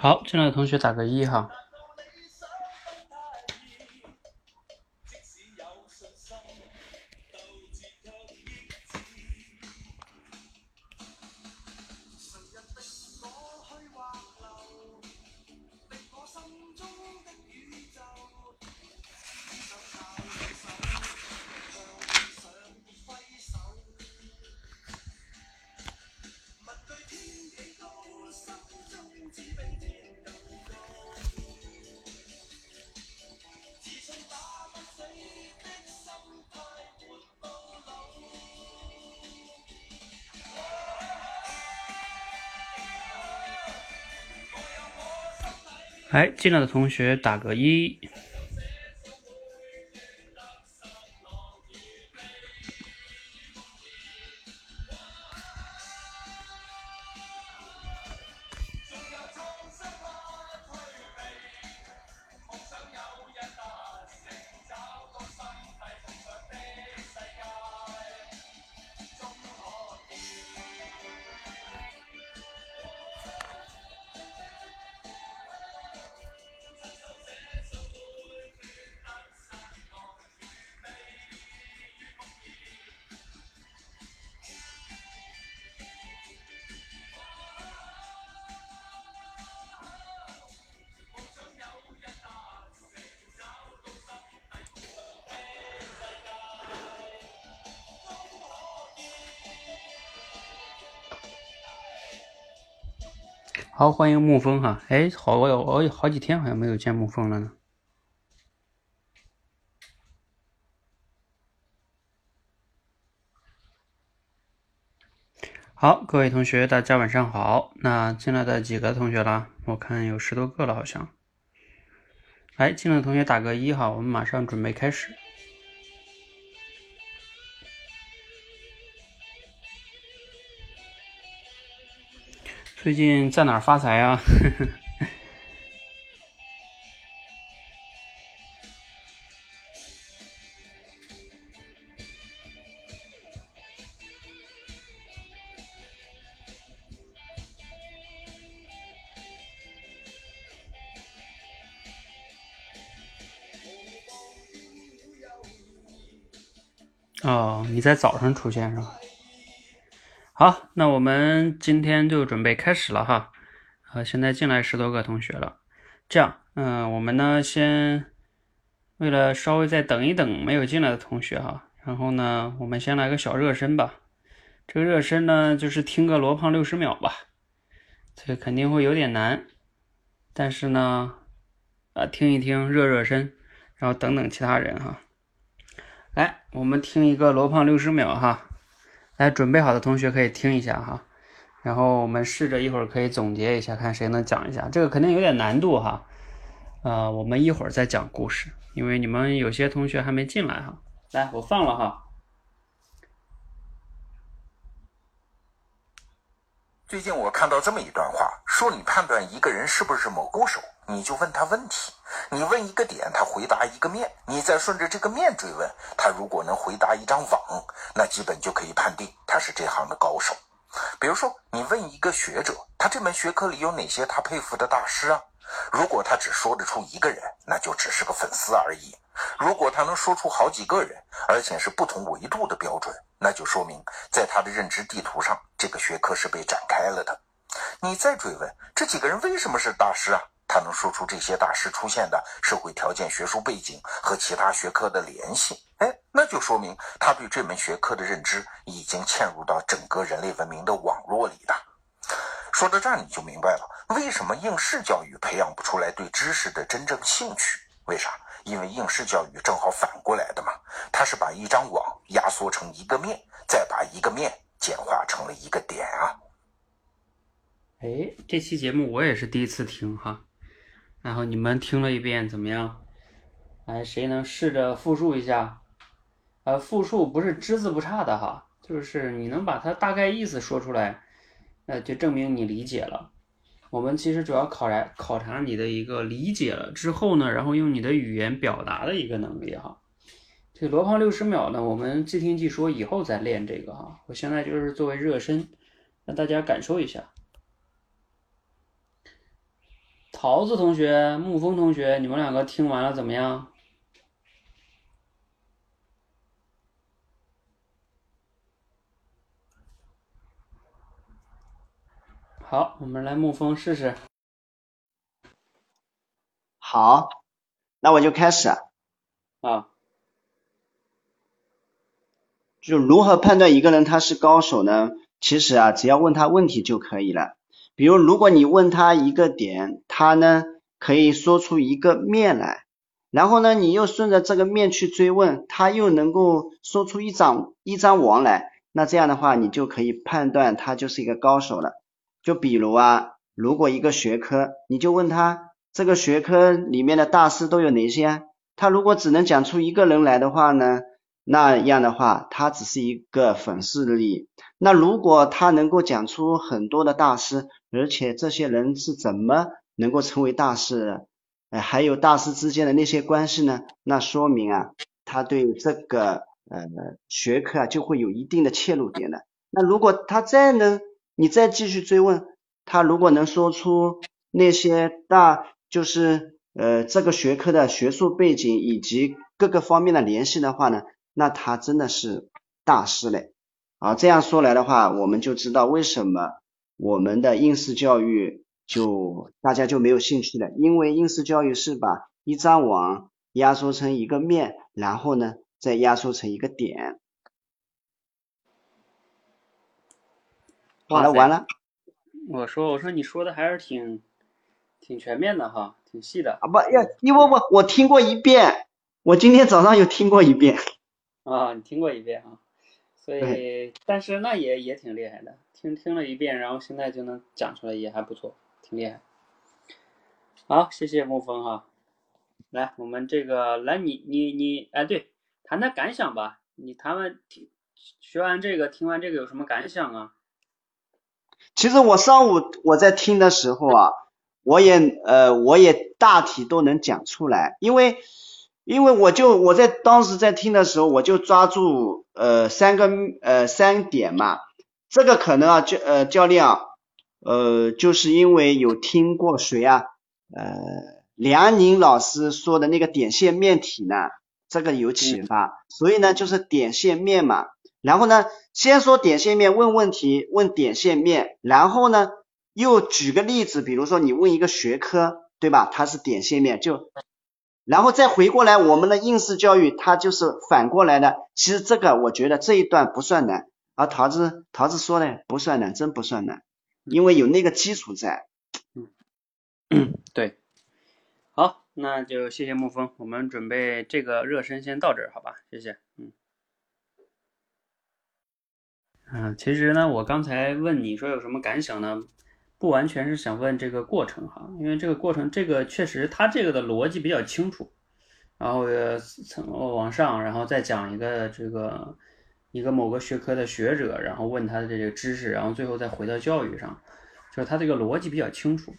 好，进来的同学打个一哈。来，进来的同学打个一。好，欢迎沐风哈！哎，好，我有我有好几天好像没有见沐风了呢。好，各位同学，大家晚上好。那进来的几个同学啦？我看有十多个了，好像。来，进来的同学打个一哈，我们马上准备开始。最近在哪儿发财啊？哦，你在早上出现是吧？好，那我们今天就准备开始了哈。呃，现在进来十多个同学了。这样，嗯，我们呢先为了稍微再等一等没有进来的同学哈，然后呢，我们先来个小热身吧。这个热身呢，就是听个罗胖六十秒吧。这个肯定会有点难，但是呢，啊，听一听热热身，然后等等其他人哈。来，我们听一个罗胖六十秒哈。来，准备好的同学可以听一下哈，然后我们试着一会儿可以总结一下，看谁能讲一下。这个肯定有点难度哈，呃，我们一会儿再讲故事，因为你们有些同学还没进来哈。来，我放了哈。最近我看到这么一段话，说你判断一个人是不是某勾手，你就问他问题。你问一个点，他回答一个面，你再顺着这个面追问，他如果能回答一张网，那基本就可以判定他是这行的高手。比如说，你问一个学者，他这门学科里有哪些他佩服的大师啊？如果他只说得出一个人，那就只是个粉丝而已；如果他能说出好几个人，而且是不同维度的标准，那就说明在他的认知地图上，这个学科是被展开了的。你再追问这几个人为什么是大师啊？他能说出这些大师出现的社会条件、学术背景和其他学科的联系，哎，那就说明他对这门学科的认知已经嵌入到整个人类文明的网络里的。说到这儿，你就明白了为什么应试教育培养不出来对知识的真正兴趣？为啥？因为应试教育正好反过来的嘛，它是把一张网压缩成一个面，再把一个面简化成了一个点啊。哎，这期节目我也是第一次听哈。然后你们听了一遍怎么样？来，谁能试着复述一下？呃，复述不是只字不差的哈，就是你能把它大概意思说出来，那就证明你理解了。我们其实主要考察考察你的一个理解了之后呢，然后用你的语言表达的一个能力哈。这罗胖六十秒呢，我们即听即说，以后再练这个哈。我现在就是作为热身，让大家感受一下。桃子同学、沐风同学，你们两个听完了怎么样？好，我们来沐风试试。好，那我就开始。啊，就如何判断一个人他是高手呢？其实啊，只要问他问题就可以了。比如，如果你问他一个点，他呢可以说出一个面来，然后呢，你又顺着这个面去追问，他又能够说出一张一张王来，那这样的话，你就可以判断他就是一个高手了。就比如啊，如果一个学科，你就问他这个学科里面的大师都有哪些啊？他如果只能讲出一个人来的话呢？那样的话，他只是一个粉饰力。那如果他能够讲出很多的大师，而且这些人是怎么能够成为大师的？呃，还有大师之间的那些关系呢？那说明啊，他对这个呃学科啊就会有一定的切入点的。那如果他再能，你再继续追问，他如果能说出那些大，就是呃这个学科的学术背景以及各个方面的联系的话呢？那他真的是大师嘞，啊，这样说来的话，我们就知道为什么我们的应试教育就大家就没有兴趣了，因为应试教育是把一张网压缩成一个面，然后呢再压缩成一个点。好了，完了。我说，我说你说的还是挺挺全面的哈，挺细的。啊不要，因为我我听过一遍，我今天早上又听过一遍。啊，你听过一遍啊，所以但是那也也挺厉害的，听听了一遍，然后现在就能讲出来，也还不错，挺厉害。好，谢谢沐风哈，来我们这个来你你你哎对，谈谈感想吧，你谈完听学完这个听完这个有什么感想啊？其实我上午我在听的时候啊，我也呃我也大体都能讲出来，因为。因为我就我在当时在听的时候，我就抓住呃三个呃三点嘛，这个可能啊教呃教练啊呃就是因为有听过谁啊呃梁宁老师说的那个点线面体呢，这个有启发，所以呢就是点线面嘛，然后呢先说点线面问问题问点线面，然后呢又举个例子，比如说你问一个学科对吧，它是点线面就。然后再回过来，我们的应试教育它就是反过来的。其实这个我觉得这一段不算难，而桃子桃子说的不算难，真不算难，因为有那个基础在。嗯，对。好，那就谢谢沐风，我们准备这个热身先到这儿，好吧？谢谢。嗯。嗯，其实呢，我刚才问你说有什么感想呢？不完全是想问这个过程哈，因为这个过程这个确实它这个的逻辑比较清楚，然后从往上，然后再讲一个这个一个某个学科的学者，然后问他的这个知识，然后最后再回到教育上，就是他这个逻辑比较清楚。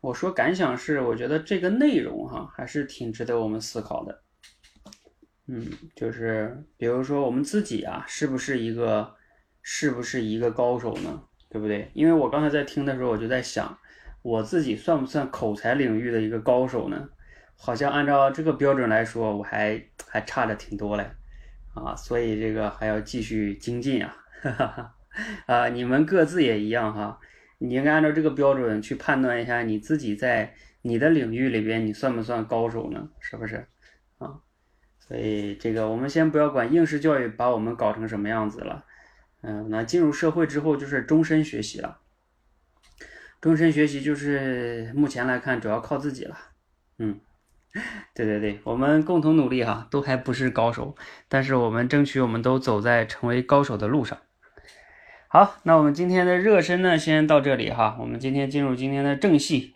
我说感想是，我觉得这个内容哈还是挺值得我们思考的。嗯，就是比如说我们自己啊，是不是一个是不是一个高手呢？对不对？因为我刚才在听的时候，我就在想，我自己算不算口才领域的一个高手呢？好像按照这个标准来说，我还还差着挺多嘞，啊，所以这个还要继续精进啊，哈哈，啊，你们各自也一样哈，你应该按照这个标准去判断一下你自己在你的领域里边，你算不算高手呢？是不是？啊，所以这个我们先不要管应试教育把我们搞成什么样子了。嗯，那进入社会之后就是终身学习了。终身学习就是目前来看主要靠自己了。嗯，对对对，我们共同努力哈，都还不是高手，但是我们争取我们都走在成为高手的路上。好，那我们今天的热身呢，先到这里哈。我们今天进入今天的正戏。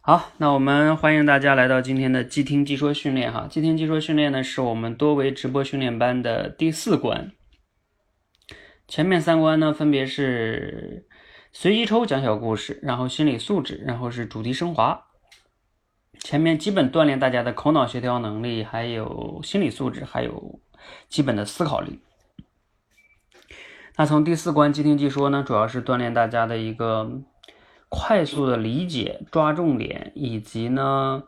好，那我们欢迎大家来到今天的即听即说训练哈。即听即说训练呢，是我们多维直播训练班的第四关。前面三关呢，分别是随机抽讲小故事，然后心理素质，然后是主题升华。前面基本锻炼大家的口脑协调能力，还有心理素质，还有基本的思考力。那从第四关即听即说呢，主要是锻炼大家的一个快速的理解、抓重点，以及呢，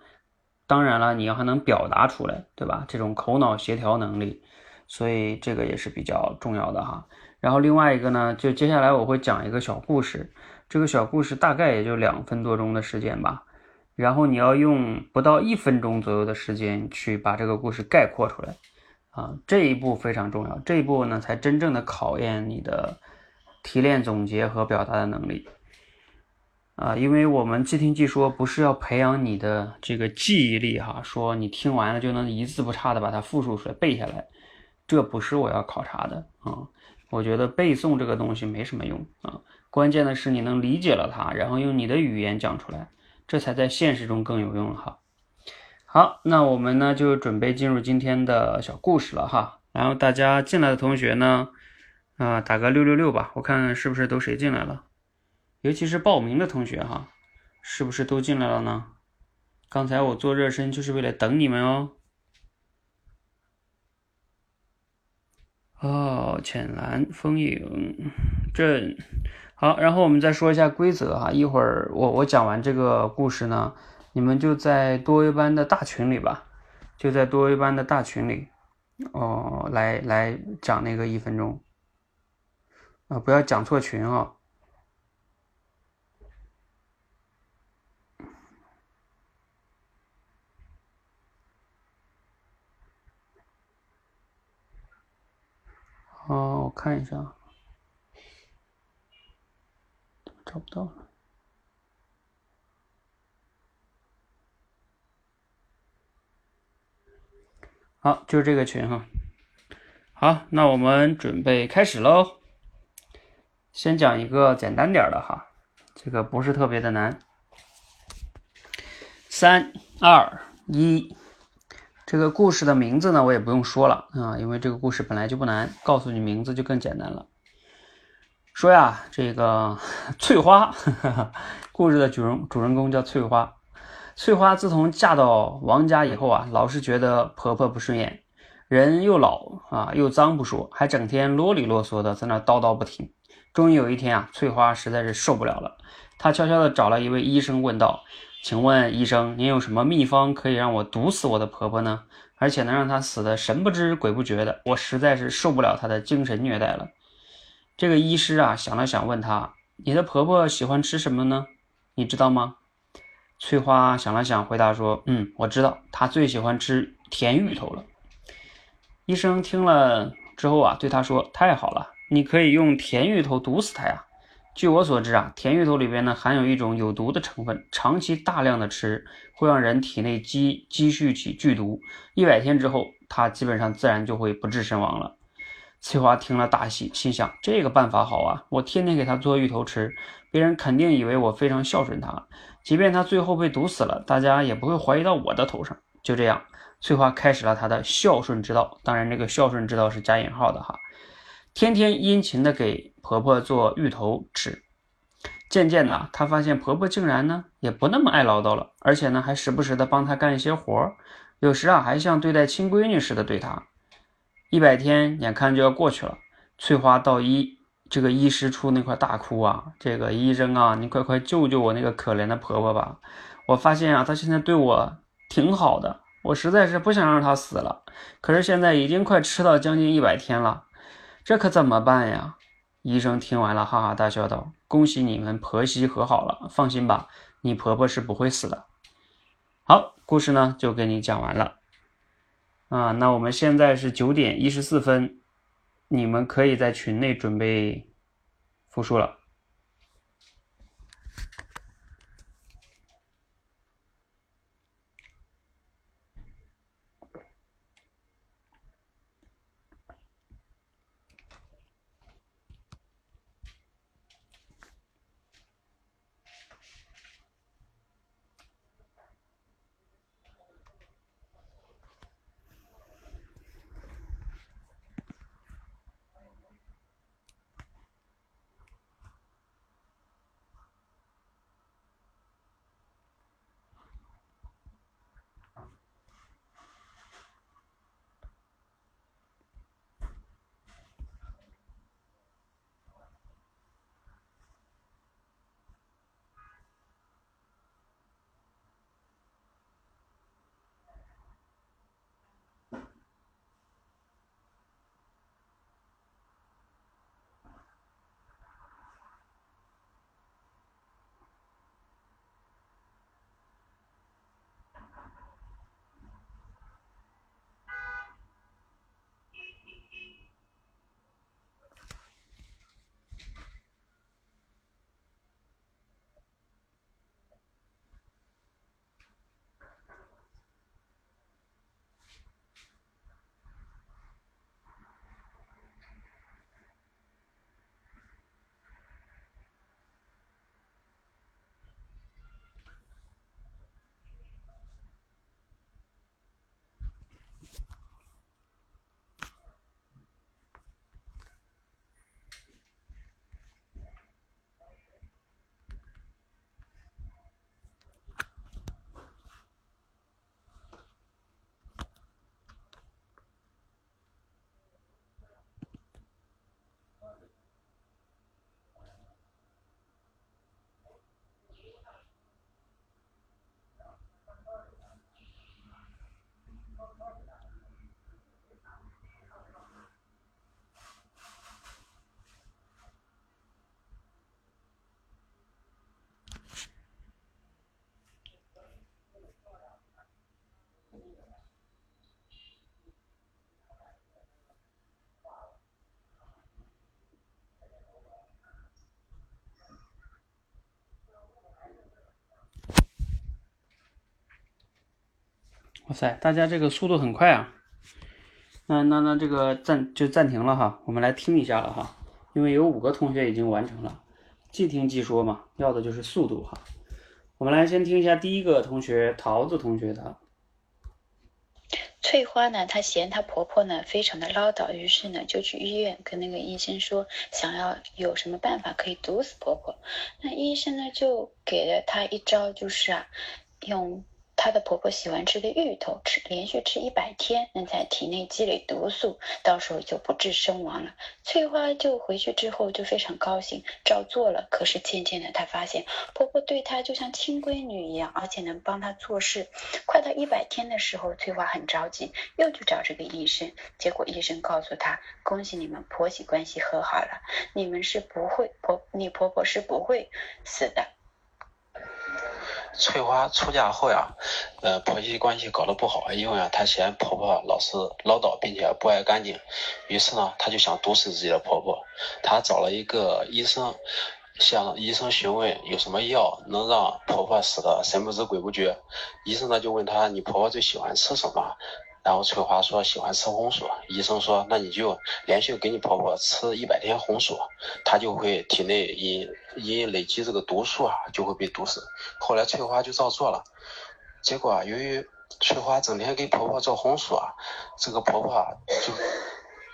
当然了，你要还能表达出来，对吧？这种口脑协调能力，所以这个也是比较重要的哈。然后另外一个呢，就接下来我会讲一个小故事，这个小故事大概也就两分多钟的时间吧。然后你要用不到一分钟左右的时间去把这个故事概括出来，啊，这一步非常重要，这一步呢才真正的考验你的提炼、总结和表达的能力，啊，因为我们即听即说不是要培养你的这个记忆力哈，说你听完了就能一字不差的把它复述出来、背下来，这不是我要考察的啊。我觉得背诵这个东西没什么用啊，关键的是你能理解了它，然后用你的语言讲出来。这才在现实中更有用哈。好，那我们呢就准备进入今天的小故事了哈。然后大家进来的同学呢，啊，打个六六六吧，我看看是不是都谁进来了。尤其是报名的同学哈，是不是都进来了呢？刚才我做热身就是为了等你们哦。哦，浅蓝、风影、阵。好，然后我们再说一下规则哈。一会儿我我讲完这个故事呢，你们就在多维班的大群里吧，就在多维班的大群里，哦，来来讲那个一分钟，啊，不要讲错群啊。哦，哦我看一下。找不到了。好，就是这个群哈。好，那我们准备开始喽。先讲一个简单点的哈，这个不是特别的难。三二一，这个故事的名字呢，我也不用说了啊，因为这个故事本来就不难，告诉你名字就更简单了。说呀，这个 翠花，故事的主人主人公叫翠花。翠花自从嫁到王家以后啊，老是觉得婆婆不顺眼，人又老啊又脏不说，还整天啰里啰嗦的在那叨叨不停。终于有一天啊，翠花实在是受不了了，她悄悄的找了一位医生问道：“请问医生，您有什么秘方可以让我毒死我的婆婆呢？而且能让她死的神不知鬼不觉的？我实在是受不了她的精神虐待了。”这个医师啊想了想，问他：“你的婆婆喜欢吃什么呢？你知道吗？”翠花想了想，回答说：“嗯，我知道，她最喜欢吃甜芋头了。”医生听了之后啊，对他说：“太好了，你可以用甜芋头毒死她呀。据我所知啊，甜芋头里边呢含有一种有毒的成分，长期大量的吃会让人体内积积蓄起剧毒，一百天之后，它基本上自然就会不治身亡了。”翠花听了大喜，心想：这个办法好啊！我天天给她做芋头吃，别人肯定以为我非常孝顺她。即便她最后被毒死了，大家也不会怀疑到我的头上。就这样，翠花开始了她的孝顺之道。当然，这个孝顺之道是加引号的哈。天天殷勤的给婆婆做芋头吃。渐渐的，她发现婆婆竟然呢也不那么爱唠叨了，而且呢还时不时的帮她干一些活儿有时啊还像对待亲闺女似的对她。一百天眼看就要过去了，翠花到医这个医师处那块大哭啊！这个医生啊，你快快救救我那个可怜的婆婆吧！我发现啊，她现在对我挺好的，我实在是不想让她死了。可是现在已经快吃到将近一百天了，这可怎么办呀？医生听完了，哈哈大笑道：“恭喜你们婆媳和好了，放心吧，你婆婆是不会死的。”好，故事呢就给你讲完了。啊，那我们现在是九点一十四分，你们可以在群内准备复述了。哇塞，大家这个速度很快啊！那那那这个暂就暂停了哈，我们来听一下了哈，因为有五个同学已经完成了，即听即说嘛，要的就是速度哈。我们来先听一下第一个同学桃子同学的。翠花呢，她嫌她婆婆呢非常的唠叨，于是呢就去医院跟那个医生说，想要有什么办法可以毒死婆婆。那医生呢就给了她一招，就是啊，用。她的婆婆喜欢吃的芋头，吃连续吃一百天，能在体内积累毒素，到时候就不治身亡了。翠花就回去之后就非常高兴，照做了。可是渐渐的，她发现婆婆对她就像亲闺女一样，而且能帮她做事。快到一百天的时候，翠花很着急，又去找这个医生。结果医生告诉她：“恭喜你们婆媳关系和好了，你们是不会婆，你婆婆是不会死的。”翠花出嫁后呀，呃，婆媳关系搞得不好，因为啊，她嫌婆婆老是唠叨，并且不爱干净，于是呢，她就想毒死自己的婆婆。她找了一个医生，向医生询问有什么药能让婆婆死的神不知鬼不觉。医生呢就问她：“你婆婆最喜欢吃什么？”然后翠花说喜欢吃红薯，医生说那你就连续给你婆婆吃一百天红薯，她就会体内因因累积这个毒素啊，就会被毒死。后来翠花就照做了，结果啊，由于翠花整天给婆婆做红薯啊，这个婆婆就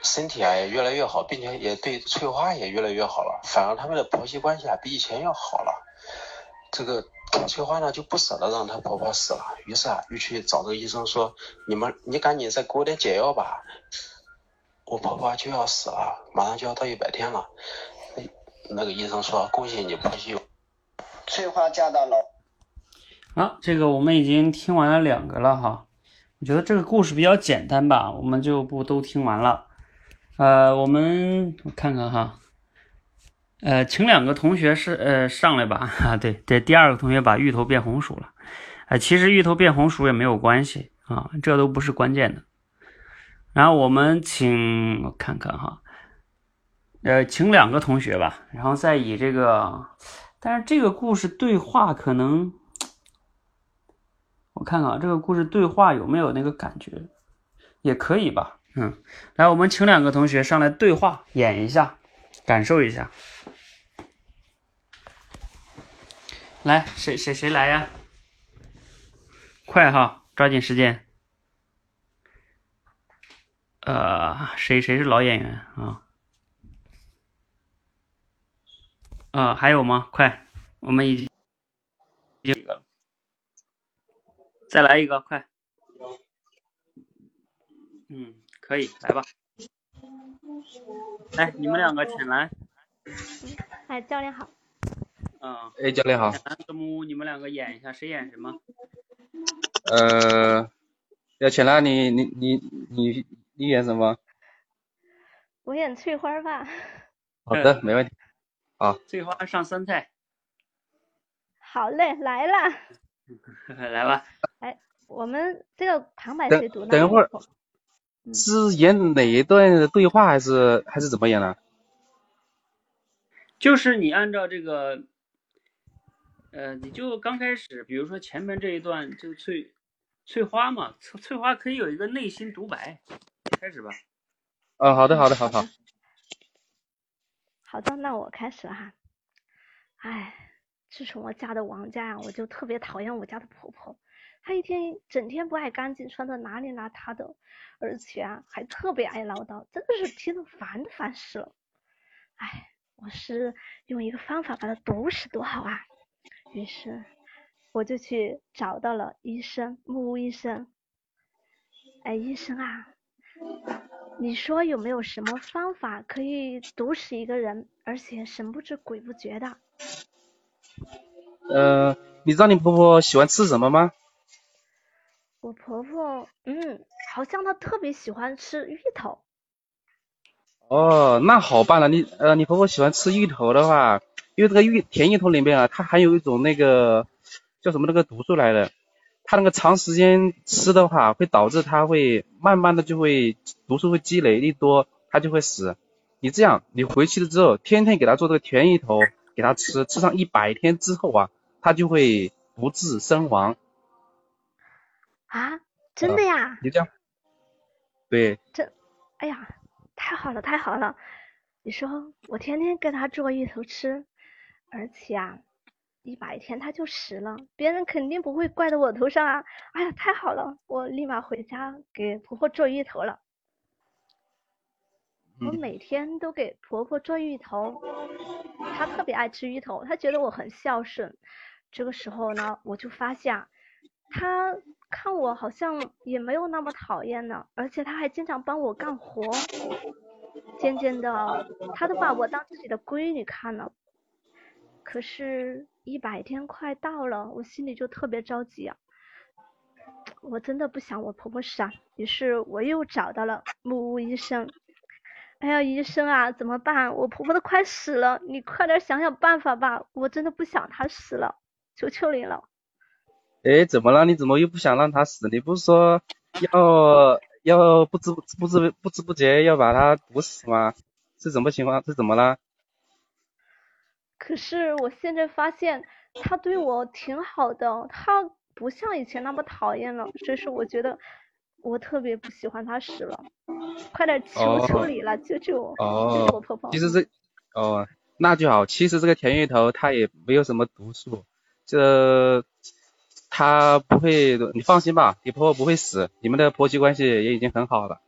身体啊也越来越好，并且也对翠花也越来越好了，反而他们的婆媳关系啊比以前要好了。这个。翠花呢就不舍得让她婆婆死了，于是啊又去找这个医生说：“你们，你赶紧再给我点解药吧，我婆婆就要死了，马上就要到一百天了。”那个医生说：“恭喜你婆媳。”翠花嫁到老。啊，这个我们已经听完了两个了哈，我觉得这个故事比较简单吧，我们就不都听完了。呃，我们我看看哈。呃，请两个同学是呃上来吧，啊，对对，第二个同学把芋头变红薯了，呃，其实芋头变红薯也没有关系啊，这都不是关键的。然后我们请我看看哈，呃，请两个同学吧，然后再以这个，但是这个故事对话可能，我看看这个故事对话有没有那个感觉，也可以吧，嗯，来，我们请两个同学上来对话演一下，感受一下。来，谁谁谁来呀？快哈，抓紧时间。呃，谁谁是老演员啊？啊，还有吗？快，我们已经一个，再来一个，快。嗯，可以，来吧。来，你们两个请来。哎，教练好。嗯，哎，教练好。字幕你们两个演一下，谁演什么？呃，要钱了，你你你你你演什么？我演翠花吧。好的，没问题。好。翠花上酸菜。好嘞，来了。来吧。哎，我们这个旁白谁读呢？等一会儿。是演哪一段对话，还是还是怎么演呢？就是你按照这个。呃，你就刚开始，比如说前面这一段就翠翠花嘛，翠翠花可以有一个内心独白，开始吧。哦，好的，好的，好好。好的，那我开始了哈。哎，自从我嫁的王家呀，我就特别讨厌我家的婆婆，她一天整天不爱干净，穿的邋里邋遢的，而且啊还特别爱唠叨，真的是听得烦的烦死了。哎，我是用一个方法把她毒死多好啊！于是，我就去找到了医生木屋医生。哎，医生啊，你说有没有什么方法可以毒死一个人，而且神不知鬼不觉的？呃，你知道你婆婆喜欢吃什么吗？我婆婆，嗯，好像她特别喜欢吃芋头。哦，那好办了，你呃，你婆婆喜欢吃芋头的话。因为这个芋甜芋头里面啊，它含有一种那个叫什么那个毒素来的，它那个长时间吃的话，会导致它会慢慢的就会毒素会积累一多，它就会死。你这样，你回去了之后，天天给它做这个甜芋头给它吃，吃上一百天之后啊，它就会不治身亡。啊，真的呀？你这样，对，这，哎呀，太好了，太好了！你说我天天给它做芋头吃，而且啊，一百天他就死了，别人肯定不会怪到我头上啊！哎呀，太好了，我立马回家给婆婆做芋头了。我每天都给婆婆做芋头，她特别爱吃芋头，她觉得我很孝顺。这个时候呢，我就发现，她看我好像也没有那么讨厌了，而且她还经常帮我干活。渐渐的，她都把我当自己的闺女看了。可是，一百天快到了，我心里就特别着急啊！我真的不想我婆婆死啊，于是我又找到了木屋医生。哎呀，医生啊，怎么办？我婆婆都快死了，你快点想想办法吧！我真的不想她死了，求求你了。哎，怎么了？你怎么又不想让她死？你不是说要要不知不知不知不觉要把她毒死吗？是什么情况？是怎么了？可是我现在发现他对我挺好的，他不像以前那么讨厌了，所以说我觉得。我特别不喜欢他死了，快点求求你了，救救我，救救我婆婆。其实这，哦，那就好。其实这个田芋头它也没有什么毒素，这他不会，你放心吧，你婆婆不会死，你们的婆媳关系也已经很好了，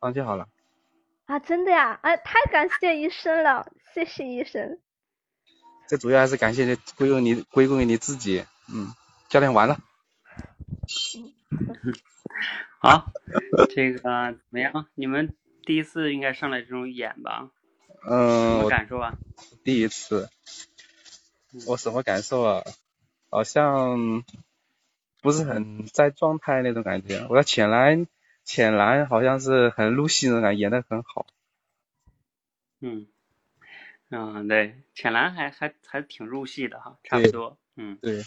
放心好了。啊，真的呀？哎，太感谢医生了，谢谢医生。这主要还是感谢归功你归功于你自己，嗯，教练完了。好，这个怎么样？你们第一次应该上来这种演吧？嗯。什么感受啊？第一次。我什么感受啊？好像不是很在状态那种感觉。我的浅蓝，浅蓝好像是很入戏那种感觉，演的很好。嗯。嗯，对，浅蓝还还还挺入戏的哈，差不多。嗯。对。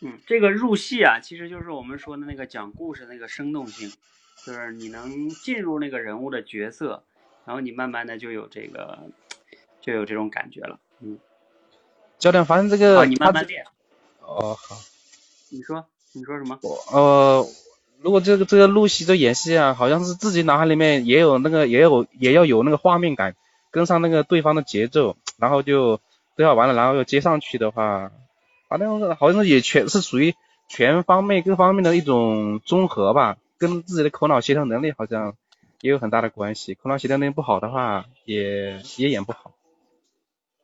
嗯，这个入戏啊，其实就是我们说的那个讲故事那个生动性，就是你能进入那个人物的角色，然后你慢慢的就有这个，就有这种感觉了。嗯，教练，反正这个你慢慢练。哦，好。你说，你说什么？呃，如果这个这个入戏这演戏啊，好像是自己脑海里面也有那个也有也要有那个画面感，跟上那个对方的节奏，然后就对话完了，然后又接上去的话。反正好像也全是属于全方面各方面的一种综合吧，跟自己的口脑协调能力好像也有很大的关系。口脑协调能力不好的话，也也演不好。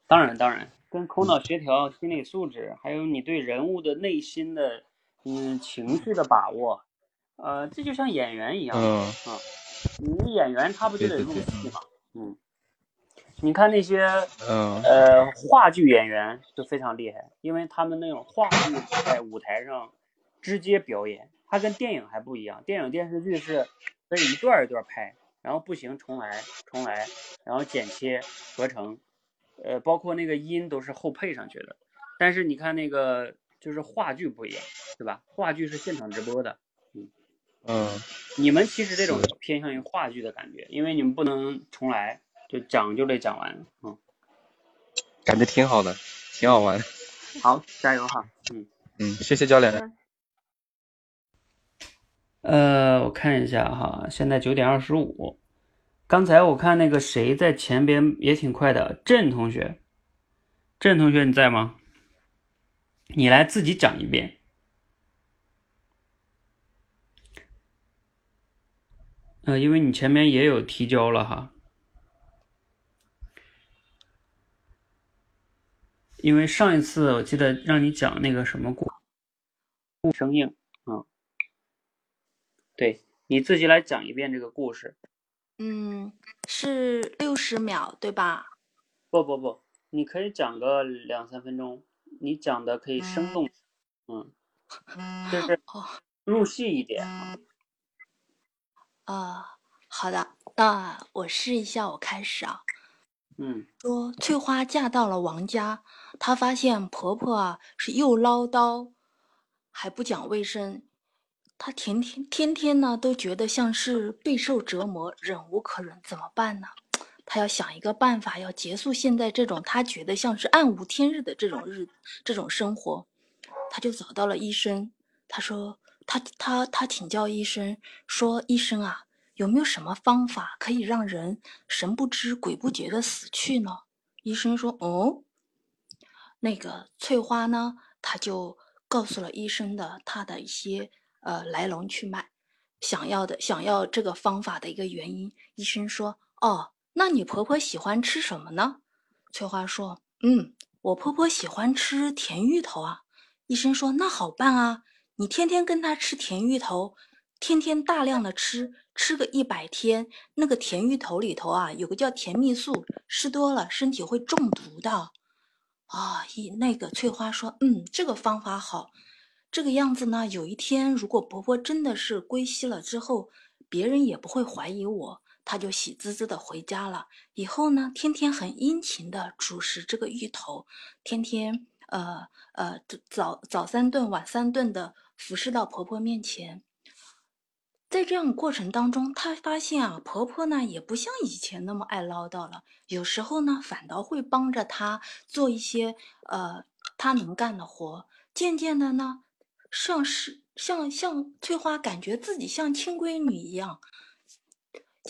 当然当然，跟口脑协调、心理素质，还有你对人物的内心的嗯情绪的把握，呃，这就像演员一样啊。你演员他不就得入戏吗？嗯。你看那些，嗯，呃，话剧演员就非常厉害，因为他们那种话剧在舞台上直接表演，它跟电影还不一样。电影电视剧是可以一段一段拍，然后不行重来重来，然后剪切合成，呃，包括那个音都是后配上去的。但是你看那个就是话剧不一样，对吧？话剧是现场直播的，嗯嗯，你们其实这种偏向于话剧的感觉，因为你们不能重来。就讲就得讲完，嗯，感觉挺好的，挺好玩。好，加油哈，嗯嗯，谢谢教练。呃，我看一下哈，现在九点二十五。刚才我看那个谁在前边也挺快的，郑同学，郑同学你在吗？你来自己讲一遍。呃，因为你前面也有提交了哈。因为上一次我记得让你讲那个什么故，故生硬，嗯，对你自己来讲一遍这个故事。嗯，是六十秒对吧？不不不，你可以讲个两三分钟，你讲的可以生动，嗯，就是入戏一点啊。啊，好的，那我试一下，我开始啊。嗯，说翠花嫁到了王家，她发现婆婆啊是又唠叨，还不讲卫生，她天天天天呢都觉得像是备受折磨，忍无可忍，怎么办呢？她要想一个办法，要结束现在这种她觉得像是暗无天日的这种日这种生活，她就找到了医生，她说她她她请教医生说：“医生啊，有没有什么方法可以让人神不知鬼不觉的死去呢？”医生说：“哦，那个翠花呢，他就告诉了医生的他的一些呃来龙去脉，想要的想要这个方法的一个原因。医生说：哦，那你婆婆喜欢吃什么呢？翠花说：嗯，我婆婆喜欢吃甜芋头啊。医生说：那好办啊。”你天天跟她吃甜芋头，天天大量的吃，吃个一百天，那个甜芋头里头啊有个叫甜蜜素，吃多了身体会中毒的。啊，一那个翠花说，嗯，这个方法好。这个样子呢，有一天如果婆婆真的是归西了之后，别人也不会怀疑我，她就喜滋滋的回家了。以后呢，天天很殷勤的主食这个芋头，天天呃呃早早三顿晚三顿的。服侍到婆婆面前，在这样过程当中，她发现啊，婆婆呢也不像以前那么爱唠叨了，有时候呢反倒会帮着她做一些呃她能干的活。渐渐的呢，像是像像翠花感觉自己像亲闺女一样。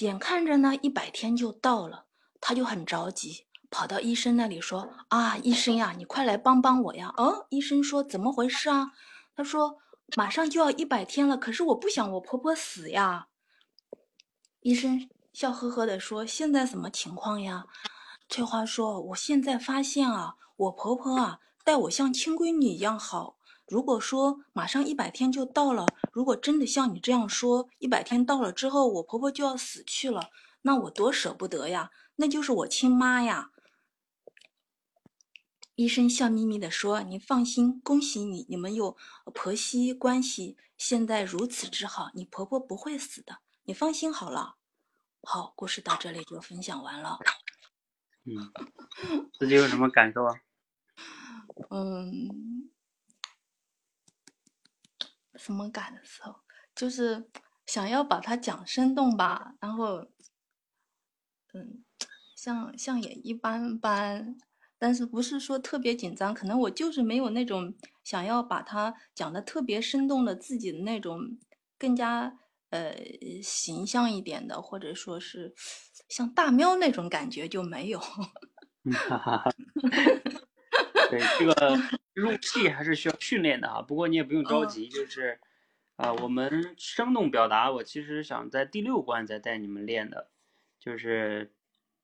眼看着呢一百天就到了，她就很着急，跑到医生那里说：“啊，医生呀，你快来帮帮我呀！”哦，医生说：“怎么回事啊？”他说。马上就要一百天了，可是我不想我婆婆死呀。医生笑呵呵的说：“现在什么情况呀？”翠花说：“我现在发现啊，我婆婆啊待我像亲闺女一样好。如果说马上一百天就到了，如果真的像你这样说，一百天到了之后我婆婆就要死去了，那我多舍不得呀，那就是我亲妈呀。”医生笑眯眯地说：“您放心，恭喜你，你们有婆媳关系，现在如此之好，你婆婆不会死的，你放心好了。”好，故事到这里就分享完了。嗯，自己有什么感受啊？嗯，什么感受？就是想要把它讲生动吧，然后，嗯，像像也一般般。但是不是说特别紧张？可能我就是没有那种想要把它讲的特别生动的自己的那种更加呃形象一点的，或者说是像大喵那种感觉就没有。哈哈哈。对这个入戏还是需要训练的啊，不过你也不用着急，就是啊，我们生动表达，我其实想在第六关再带你们练的，就是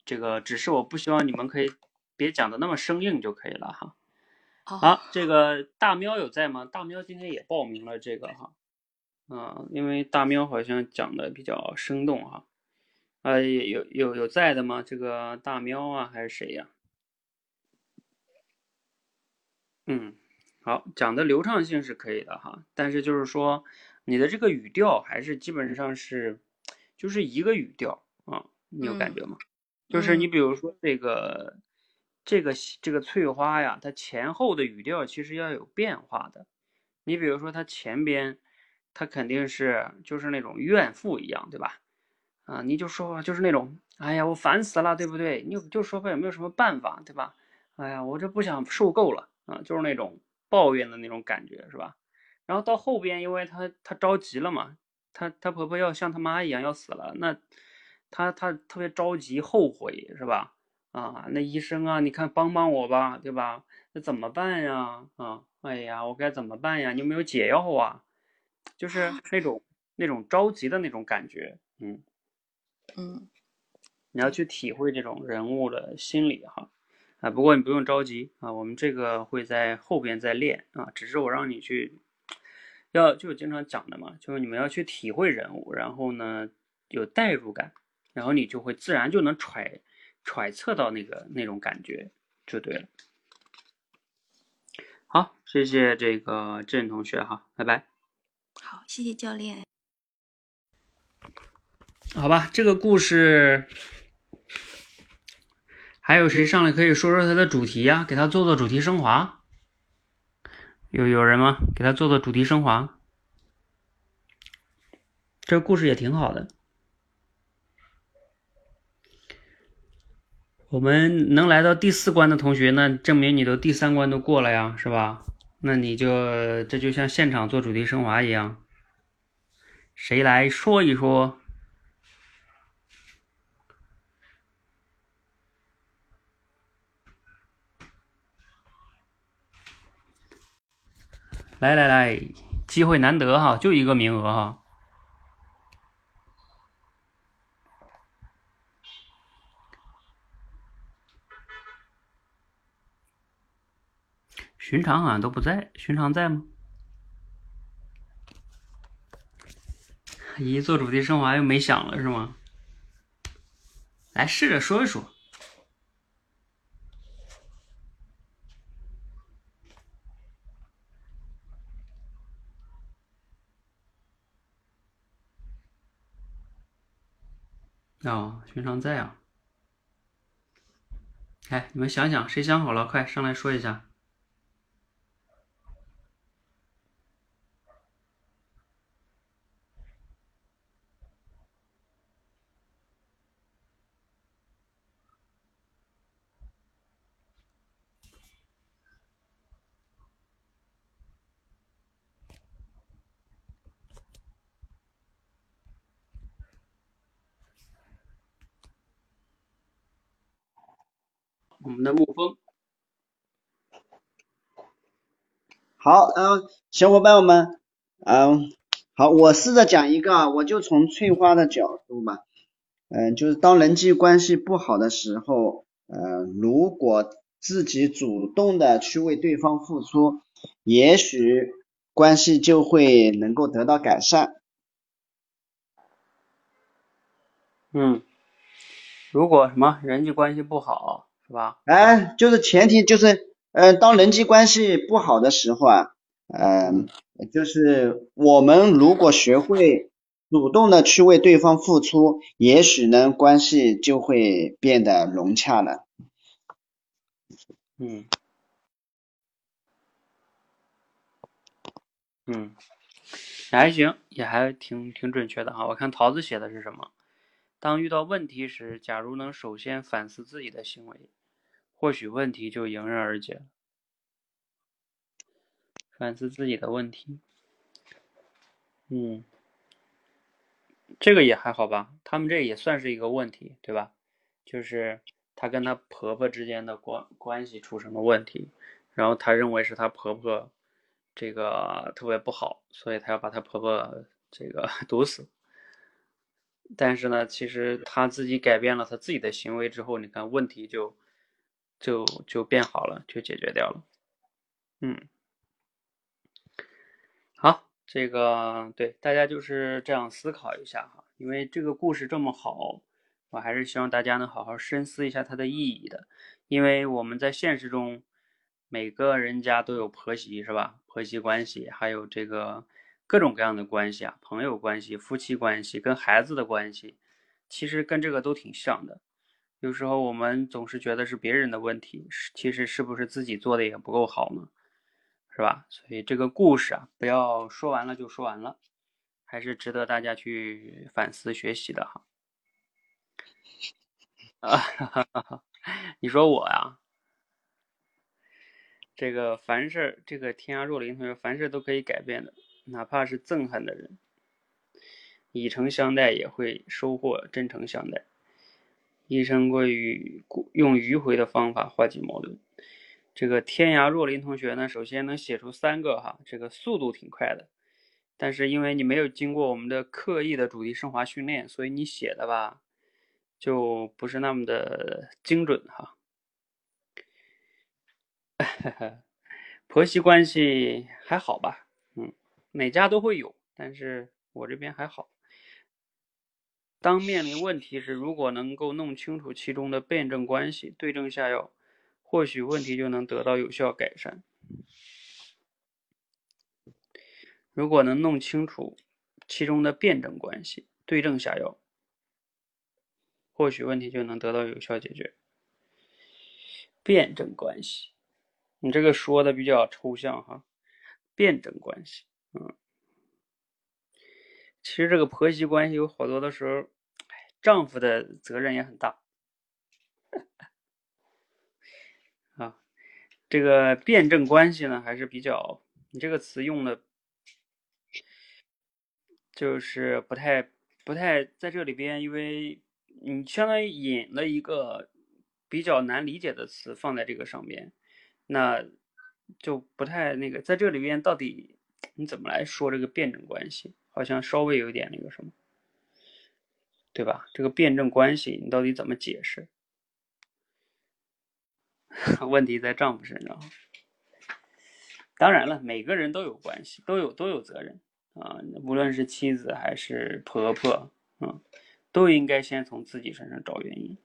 这个，只是我不希望你们可以。别讲的那么生硬就可以了哈。好，这个大喵有在吗？大喵今天也报名了这个哈。嗯，因为大喵好像讲的比较生动哈。啊，有有有在的吗？这个大喵啊，还是谁呀？嗯，好，讲的流畅性是可以的哈，但是就是说你的这个语调还是基本上是就是一个语调啊，你有感觉吗？就是你比如说这个。这个这个翠花呀，它前后的语调其实要有变化的。你比如说，它前边，它肯定是就是那种怨妇一样，对吧？啊，你就说，就是那种，哎呀，我烦死了，对不对？你就说吧，有没有什么办法，对吧？哎呀，我这不想受够了啊，就是那种抱怨的那种感觉，是吧？然后到后边，因为她她着急了嘛，她她婆婆要像她妈一样要死了，那她她特别着急，后悔，是吧？啊，那医生啊，你看帮帮我吧，对吧？那怎么办呀？啊，哎呀，我该怎么办呀？你有没有解药啊？就是那种那种着急的那种感觉，嗯嗯，你要去体会这种人物的心理哈。啊，不过你不用着急啊，我们这个会在后边再练啊，只是我让你去，要就经常讲的嘛，就是你们要去体会人物，然后呢有代入感，然后你就会自然就能揣。揣测到那个那种感觉就对了。好，谢谢这个郑同学哈，拜拜。好，谢谢教练。好吧，这个故事还有谁上来可以说说它的主题呀？给他做做主题升华。有有人吗？给他做做主题升华。这个故事也挺好的。我们能来到第四关的同学，那证明你都第三关都过了呀，是吧？那你就这就像现场做主题升华一样，谁来说一说？来来来，机会难得哈，就一个名额哈。寻常好像都不在，寻常在吗？一做主题升华又没响了是吗？来试着说一说。哦，寻常在啊。哎，你们想想，谁想好了，快上来说一下。我们的沐风，好，嗯，小伙伴们，嗯，好，我试着讲一个啊，我就从翠花的角度吧，嗯，就是当人际关系不好的时候，呃，如果自己主动的去为对方付出，也许关系就会能够得到改善。嗯，如果什么人际关系不好。是吧？哎，就是前提就是，呃，当人际关系不好的时候啊，嗯，就是我们如果学会主动的去为对方付出，也许呢，关系就会变得融洽了。嗯，嗯，也还行，也还挺挺准确的哈。我看桃子写的是什么？当遇到问题时，假如能首先反思自己的行为。或许问题就迎刃而解了。反思自己的问题，嗯，这个也还好吧。他们这也算是一个问题，对吧？就是她跟她婆婆之间的关关系出什么问题，然后她认为是她婆婆这个特别不好，所以她要把她婆婆这个 毒死。但是呢，其实她自己改变了她自己的行为之后，你看问题就。就就变好了，就解决掉了。嗯，好，这个对大家就是这样思考一下哈，因为这个故事这么好，我还是希望大家能好好深思一下它的意义的。因为我们在现实中，每个人家都有婆媳是吧？婆媳关系，还有这个各种各样的关系啊，朋友关系、夫妻关系、跟孩子的关系，其实跟这个都挺像的。有时候我们总是觉得是别人的问题，其实是不是自己做的也不够好呢？是吧？所以这个故事啊，不要说完了就说完了，还是值得大家去反思学习的哈。啊，你说我呀？这个凡事，这个天涯若林同学，凡事都可以改变的，哪怕是憎恨的人，以诚相待也会收获真诚相待。一生归于用迂回的方法化解矛盾。这个天涯若林同学呢，首先能写出三个哈，这个速度挺快的。但是因为你没有经过我们的刻意的主题升华训练，所以你写的吧，就不是那么的精准哈。婆媳关系还好吧？嗯，每家都会有，但是我这边还好。当面临问题时，如果能够弄清楚其中的辩证关系，对症下药，或许问题就能得到有效改善。如果能弄清楚其中的辩证关系，对症下药，或许问题就能得到有效解决。辩证关系，你这个说的比较抽象哈。辩证关系，嗯。其实这个婆媳关系有好多的时候，丈夫的责任也很大。啊，这个辩证关系呢还是比较，你这个词用的就是不太不太在这里边，因为你相当于引了一个比较难理解的词放在这个上边，那就不太那个，在这里边到底你怎么来说这个辩证关系？好像稍微有点那个什么，对吧？这个辩证关系你到底怎么解释？问题在丈夫身上。当然了，每个人都有关系，都有都有责任啊，无论是妻子还是婆婆，嗯，都应该先从自己身上找原因。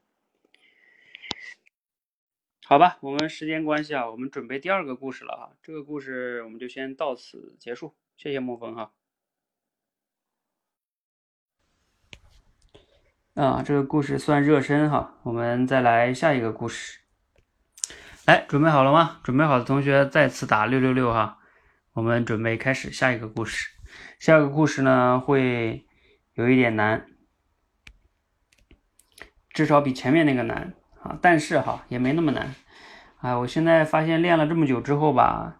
好吧，我们时间关系啊，我们准备第二个故事了哈。这个故事我们就先到此结束，谢谢沐风哈。啊，这个故事算热身哈，我们再来下一个故事。来，准备好了吗？准备好的同学再次打六六六哈。我们准备开始下一个故事。下一个故事呢会有一点难，至少比前面那个难啊。但是哈也没那么难。哎，我现在发现练了这么久之后吧，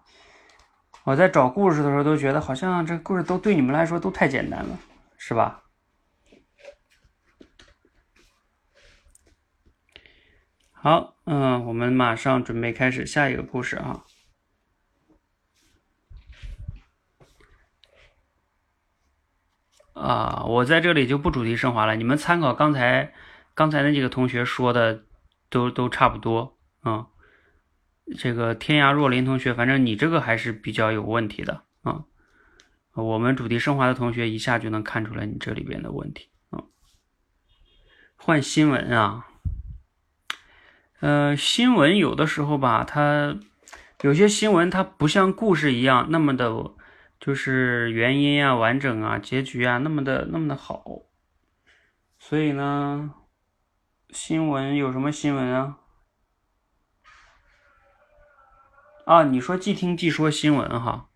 我在找故事的时候都觉得好像这故事都对你们来说都太简单了，是吧？好，嗯，我们马上准备开始下一个故事啊。啊，我在这里就不主题升华了，你们参考刚才刚才那几个同学说的，都都差不多啊。这个天涯若林同学，反正你这个还是比较有问题的啊。我们主题升华的同学一下就能看出来你这里边的问题啊。换新闻啊。呃，新闻有的时候吧，它有些新闻它不像故事一样那么的，就是原因啊、完整啊、结局啊那么的那么的好。所以呢，新闻有什么新闻啊？啊，你说即听即说新闻哈，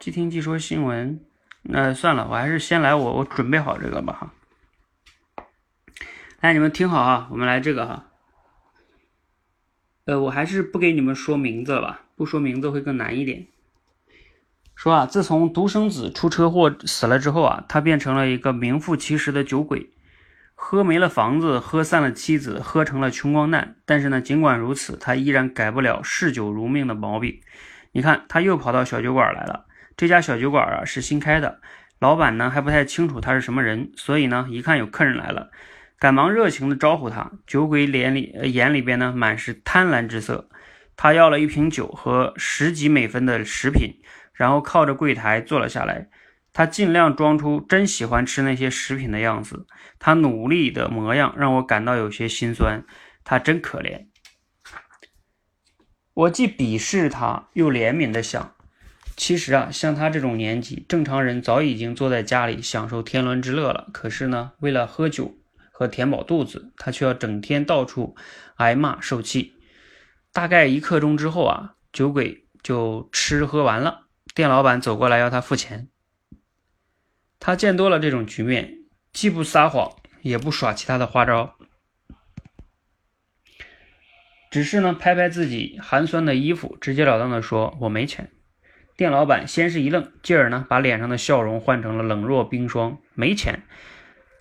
即听即说新闻，那算了，我还是先来我我准备好这个吧哈。来，你们听好啊，我们来这个哈。呃，我还是不给你们说名字了吧，不说名字会更难一点。说啊，自从独生子出车祸死了之后啊，他变成了一个名副其实的酒鬼，喝没了房子，喝散了妻子，喝成了穷光蛋。但是呢，尽管如此，他依然改不了嗜酒如命的毛病。你看，他又跑到小酒馆来了。这家小酒馆啊是新开的，老板呢还不太清楚他是什么人，所以呢，一看有客人来了。赶忙热情地招呼他，酒鬼脸里眼里边呢满是贪婪之色。他要了一瓶酒和十几美分的食品，然后靠着柜台坐了下来。他尽量装出真喜欢吃那些食品的样子。他努力的模样让我感到有些心酸。他真可怜。我既鄙视他，又怜悯的想：其实啊，像他这种年纪，正常人早已经坐在家里享受天伦之乐了。可是呢，为了喝酒。和填饱肚子，他却要整天到处挨骂受气。大概一刻钟之后啊，酒鬼就吃喝完了，店老板走过来要他付钱。他见多了这种局面，既不撒谎，也不耍其他的花招，只是呢拍拍自己寒酸的衣服，直截了当的说：“我没钱。”店老板先是一愣，继而呢把脸上的笑容换成了冷若冰霜：“没钱。”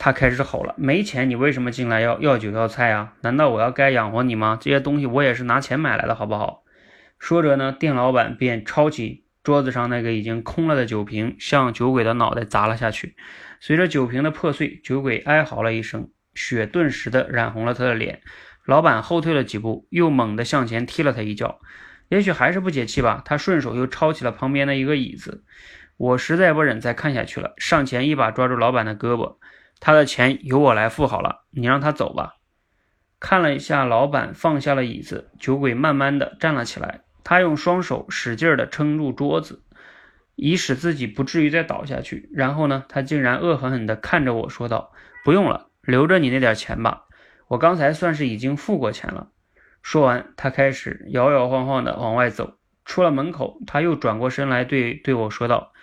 他开始吼了：“没钱，你为什么进来要要酒要菜啊？难道我要该养活你吗？这些东西我也是拿钱买来的，好不好？”说着呢，店老板便抄起桌子上那个已经空了的酒瓶，向酒鬼的脑袋砸了下去。随着酒瓶的破碎，酒鬼哀嚎了一声，血顿时的染红了他的脸。老板后退了几步，又猛地向前踢了他一脚。也许还是不解气吧，他顺手又抄起了旁边的一个椅子。我实在不忍再看下去了，上前一把抓住老板的胳膊。他的钱由我来付好了，你让他走吧。看了一下老板，放下了椅子，酒鬼慢慢的站了起来。他用双手使劲的撑住桌子，以使自己不至于再倒下去。然后呢，他竟然恶狠狠地看着我说道：“不用了，留着你那点钱吧。我刚才算是已经付过钱了。”说完，他开始摇摇晃晃的往外走。出了门口，他又转过身来对对我说道：“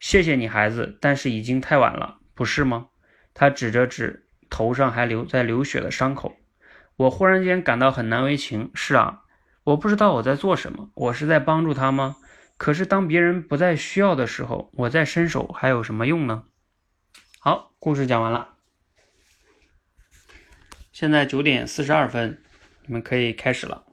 谢谢你，孩子，但是已经太晚了。”不是吗？他指着指头上还流在流血的伤口，我忽然间感到很难为情。是啊，我不知道我在做什么。我是在帮助他吗？可是当别人不再需要的时候，我再伸手还有什么用呢？好，故事讲完了。现在九点四十二分，你们可以开始了。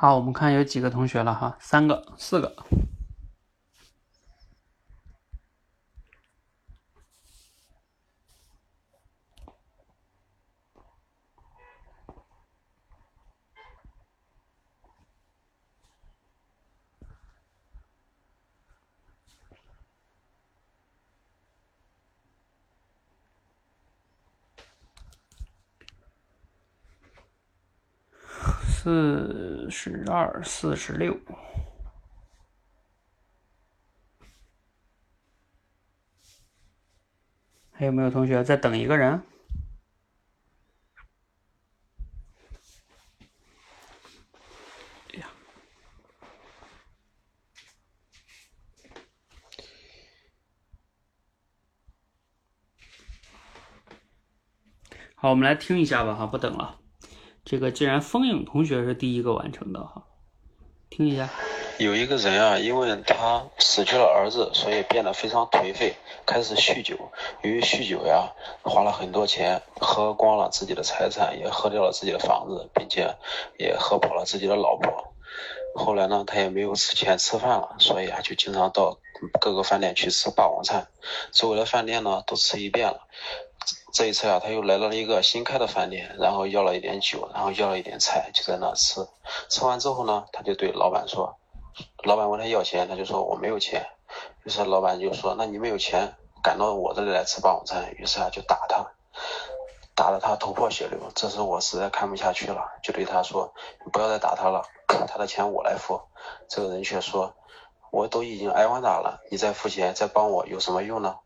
好，我们看有几个同学了哈，三个、四个。四十二、四十六，还有没有同学在等一个人？哎呀，好，我们来听一下吧，哈，不等了。这个既然风影同学是第一个完成的，哈，听一下。有一个人啊，因为他失去了儿子，所以变得非常颓废，开始酗酒。由于酗酒呀，花了很多钱，喝光了自己的财产，也喝掉了自己的房子，并且也喝跑了自己的老婆。后来呢，他也没有吃钱吃饭了，所以啊，就经常到各个饭店去吃霸王餐。周围的饭店呢，都吃一遍了。这一次啊，他又来到了一个新开的饭店，然后要了一点酒，然后要了一点菜，就在那吃。吃完之后呢，他就对老板说。老板问他要钱，他就说我没有钱。于是老板就说：“那你没有钱，赶到我这里来吃霸王餐。”于是啊，就打他，打得他头破血流。这时我实在看不下去了，就对他说：“你不要再打他了，他的钱我来付。”这个人却说：“我都已经挨完打了，你再付钱，再帮我有什么用呢？”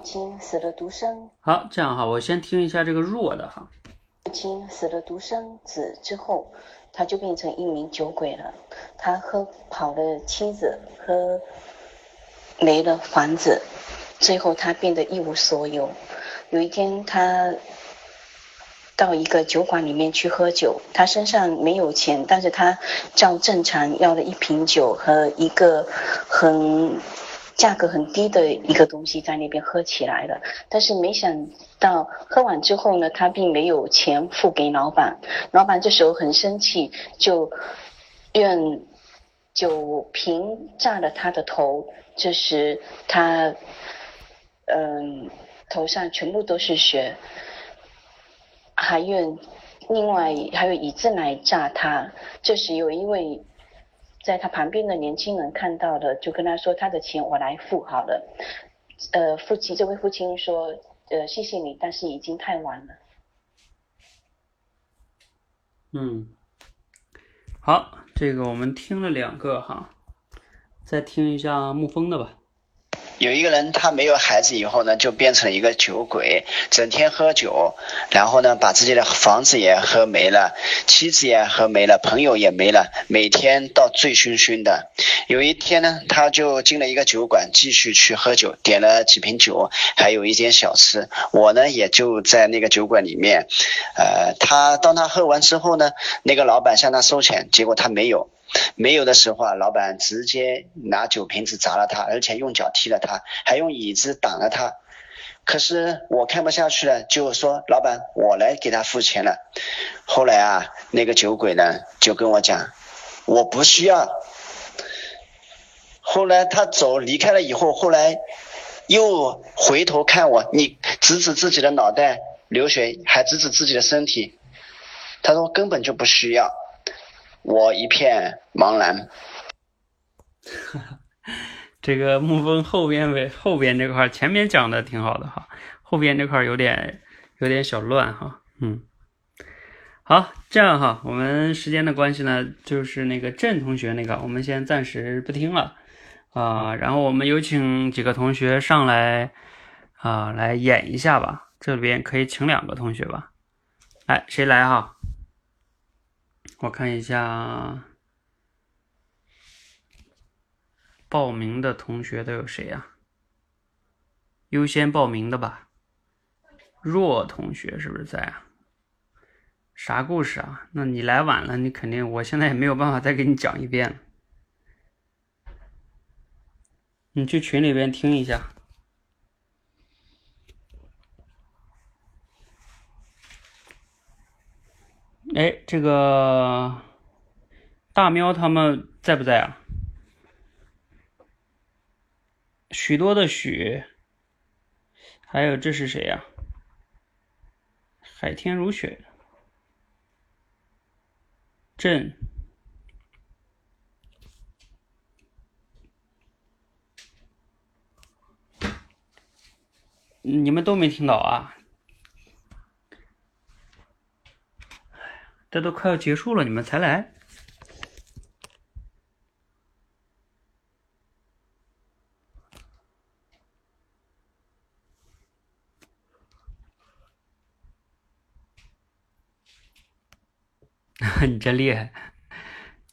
亲死了独生。好，这样哈，我先听一下这个弱的哈。父亲死了独生子之后。他就变成一名酒鬼了，他喝跑了妻子，喝没了房子，最后他变得一无所有。有一天，他到一个酒馆里面去喝酒，他身上没有钱，但是他照正常要了一瓶酒和一个很。价格很低的一个东西在那边喝起来了，但是没想到喝完之后呢，他并没有钱付给老板，老板这时候很生气，就用酒瓶炸了他的头，这时他嗯头上全部都是血，还用另外还有椅子来炸他，这时有一位。在他旁边的年轻人看到了，就跟他说：“他的钱我来付好了。”呃，父亲这位父亲说：“呃，谢谢你，但是已经太晚了。”嗯，好，这个我们听了两个哈，再听一下沐风的吧。有一个人，他没有孩子以后呢，就变成了一个酒鬼，整天喝酒，然后呢，把自己的房子也喝没了，妻子也喝没了，朋友也没了，每天到醉醺醺的。有一天呢，他就进了一个酒馆，继续去喝酒，点了几瓶酒，还有一点小吃。我呢，也就在那个酒馆里面，呃，他当他喝完之后呢，那个老板向他收钱，结果他没有。没有的时候啊，老板直接拿酒瓶子砸了他，而且用脚踢了他，还用椅子挡了他。可是我看不下去了，就说老板，我来给他付钱了。后来啊，那个酒鬼呢就跟我讲，我不需要。后来他走离开了以后，后来又回头看我，你指指自己的脑袋流血，还指指自己的身体，他说根本就不需要。我一片茫然。这个沐风后边为后边这块，前面讲的挺好的哈，后边这块有点有点小乱哈。嗯，好，这样哈，我们时间的关系呢，就是那个郑同学那个，我们先暂时不听了啊。然后我们有请几个同学上来啊，来演一下吧。这里边可以请两个同学吧。来，谁来哈？我看一下报名的同学都有谁呀？优先报名的吧。若同学是不是在啊？啥故事啊？那你来晚了，你肯定，我现在也没有办法再给你讲一遍了。你去群里边听一下。哎，这个大喵他们在不在啊？许多的许，还有这是谁呀？海天如雪，朕，你们都没听到啊？这都快要结束了，你们才来。你真厉害！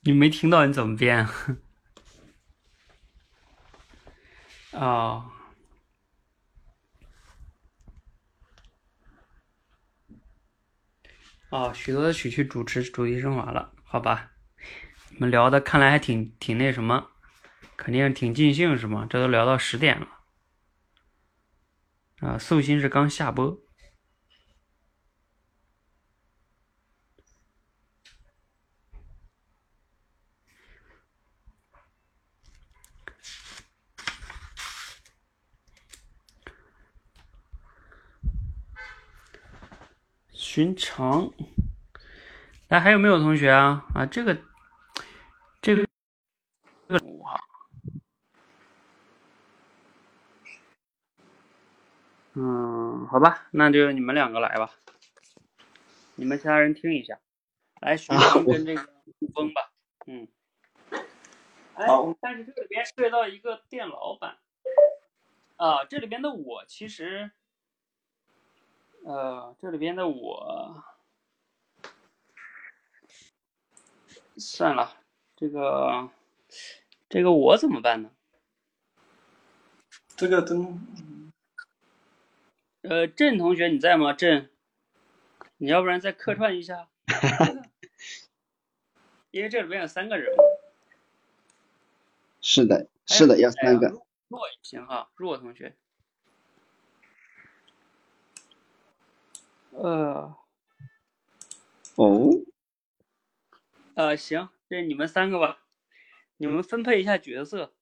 你没听到你怎么编？哦。哦，许多的许去主持主题升华了，好吧？你们聊的看来还挺挺那什么，肯定挺尽兴是吗？这都聊到十点了。啊，素心是刚下播。寻常，来还有没有同学啊？啊，这个，这个，这个哈，嗯，好吧，那就你们两个来吧，你们其他人听一下，来寻常跟这个古风吧，嗯，哎，但是这里边涉及到一个店老板，啊，这里边的我其实。呃，这里边的我算了，这个这个我怎么办呢？这个真……呃，郑同学你在吗？郑，你要不然再客串一下，因为这里边有三个人。是的，是的，要三个。若也行哈，若同学。呃，哦，呃，行，这你们三个吧，你们分配一下角色。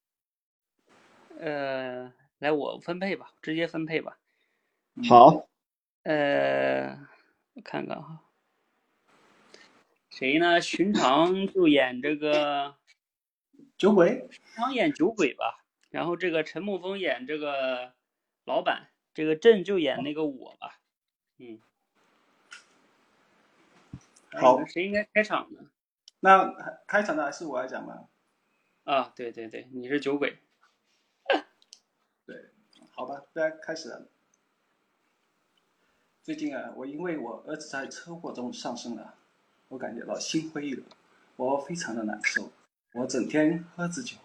呃，来，我分配吧，直接分配吧。好。呃，我看看哈，谁呢？寻常就演这个 酒鬼，寻常演酒鬼吧。然后这个陈沐风演这个老板，这个朕就演那个我吧。嗯。好，谁应该开场呢？那开场的还是我来讲吧？啊，对对对，你是酒鬼。对，好吧，大家开始了。最近啊，我因为我儿子在车祸中丧生了，我感觉到心灰意冷，我非常的难受。我整天喝着酒，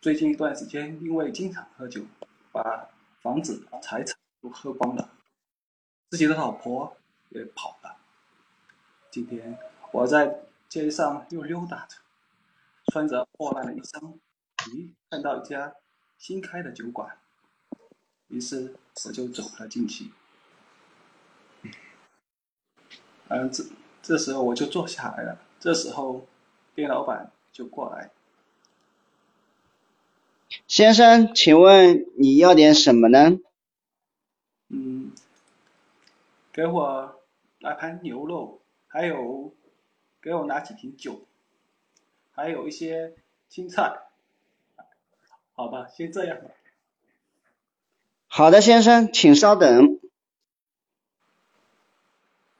最近一段时间因为经常喝酒，把房子财产都喝光了，自己的老婆也跑了。今天我在街上又溜达着，穿着破烂的衣裳，咦，看到一家新开的酒馆，于是我就走了进去。嗯，这这时候我就坐下来了。这时候店老板就过来，先生，请问你要点什么呢？嗯，给我来盘牛肉。还有，给我拿几瓶酒，还有一些青菜，好吧，先这样。好的，先生，请稍等。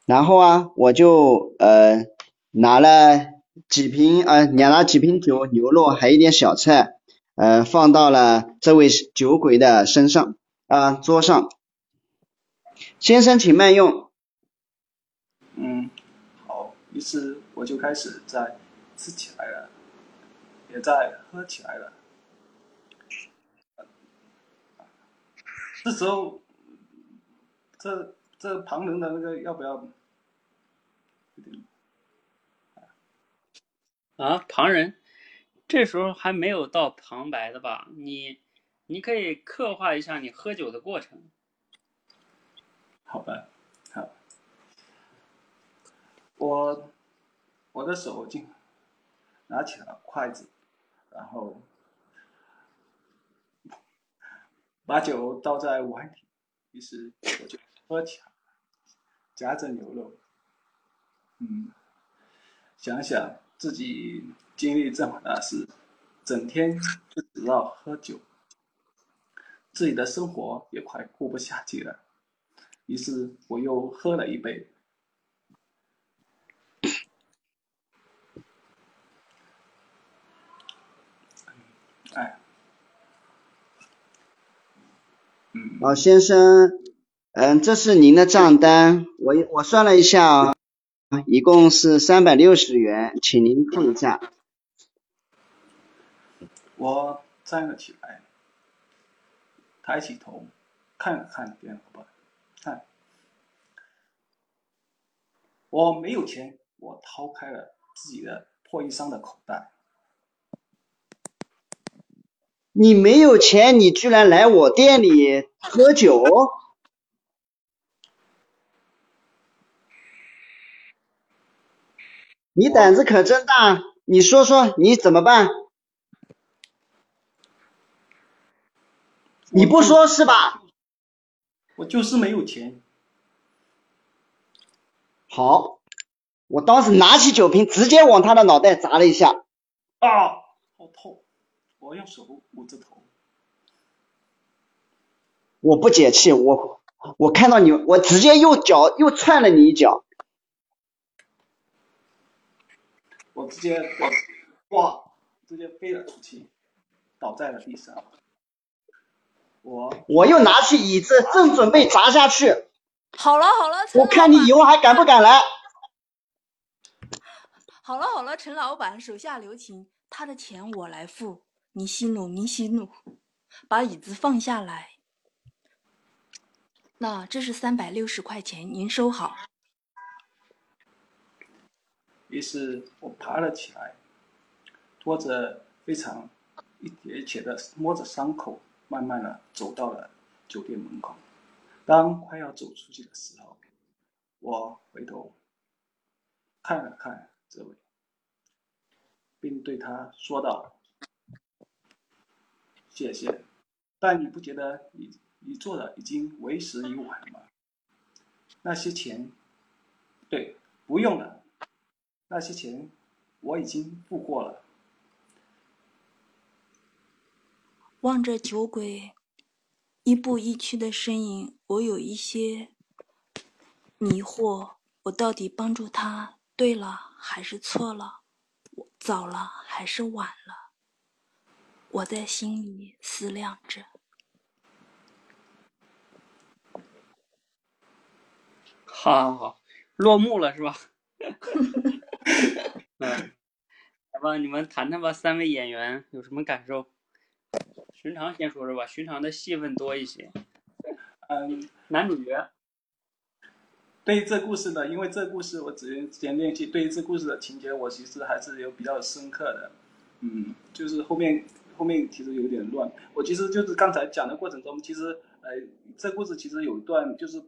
然后啊，我就呃拿了几瓶呃，拿了几瓶酒、牛肉，还有一点小菜，呃，放到了这位酒鬼的身上啊桌上。先生，请慢用。嗯。于是我就开始在吃起来了，也在喝起来了。这时候，这这旁人的那个要不要？啊，旁人，这时候还没有到旁白的吧？你，你可以刻画一下你喝酒的过程。好吧。我我的手就拿起了筷子，然后把酒倒在碗里，于是我就喝起来，夹着牛肉。嗯，想想自己经历这么大事，整天就知道喝酒，自己的生活也快过不下去了。于是我又喝了一杯。哎，嗯，老先生，嗯，这是您的账单，我我算了一下啊。一共是三百六十元，请您付一下。我站了起来，抬起头看了看电话本，看，我没有钱，我掏开了自己的破衣裳的口袋。你没有钱，你居然来我店里喝酒？你胆子可真大！你说说你怎么办？你不说是吧？我就是没有钱。好，我当时拿起酒瓶，直接往他的脑袋砸了一下。啊，好痛！我用手捂着头。我不解气，我我看到你，我直接用脚又踹了你一脚。我直接哇，直接飞了出去，倒在了地上。我我又拿起椅子，正准备砸下去。好了好了，我看你以后还敢不敢来。好了好了，陈老板，手下留情，他的钱我来付，你息怒你息怒，把椅子放下来。那这是三百六十块钱，您收好。于是我爬了起来，拖着非常一叠且的摸着伤口，慢慢的走到了酒店门口。当快要走出去的时候，我回头看了看这位，并对他说道：“谢谢，但你不觉得你你做的已经为时已晚了吗？那些钱，对，不用了。”那些钱我已经付过了。望着酒鬼一步一趋的身影，我有一些迷惑：我到底帮助他对了还是错了？早了还是晚了？我在心里思量着。好好好，落幕了是吧？嗯，来吧，你们谈谈吧，三位演员有什么感受？寻常先说说吧，寻常的戏份多一些。嗯，男主角。对于这故事呢，因为这故事我只之前练习，对于这故事的情节，我其实还是有比较深刻的。嗯，就是后面后面其实有点乱。我其实就是刚才讲的过程中，其实呃，这故事其实有一段就是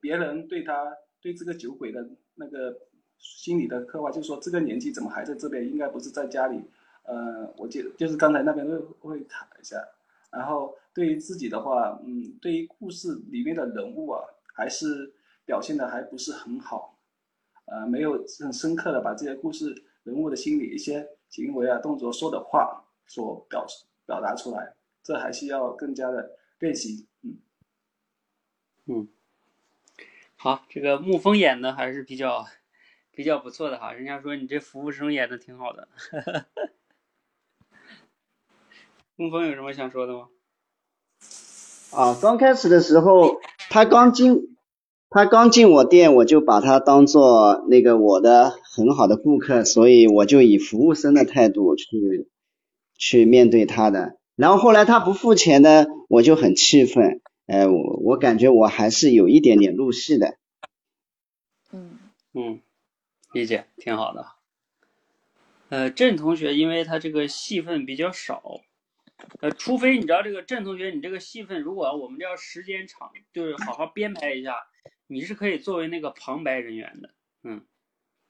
别人对他对这个酒鬼的那个。心理的刻画，就是说这个年纪怎么还在这边？应该不是在家里。呃，我记就是刚才那边会会卡一下。然后对于自己的话，嗯，对于故事里面的人物啊，还是表现的还不是很好。呃，没有很深刻的把这些故事人物的心理一些行为啊、动作、说的话所表表达出来，这还是要更加的练习。嗯嗯，好，这个沐风演的还是比较。比较不错的哈，人家说你这服务生演的挺好的。沐风有什么想说的吗？啊，刚开始的时候，他刚进，他刚进我店，我就把他当做那个我的很好的顾客，所以我就以服务生的态度去去面对他的。然后后来他不付钱呢，我就很气愤。哎，我我感觉我还是有一点点入戏的。嗯嗯。理解挺好的，呃，郑同学，因为他这个戏份比较少，呃，除非你知道这个郑同学，你这个戏份如果我们要时间长，就是好好编排一下，你是可以作为那个旁白人员的，嗯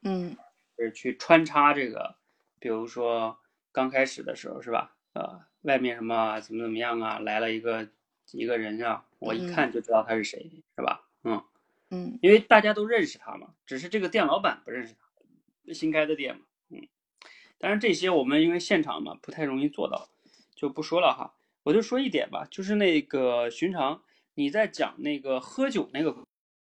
嗯，是去穿插这个，比如说刚开始的时候是吧？呃，外面什么怎么怎么样啊，来了一个一个人啊，我一看就知道他是谁，是吧？嗯。嗯，因为大家都认识他嘛，只是这个店老板不认识他，新开的店嘛，嗯，当然这些我们因为现场嘛不太容易做到，就不说了哈。我就说一点吧，就是那个寻常你在讲那个喝酒那个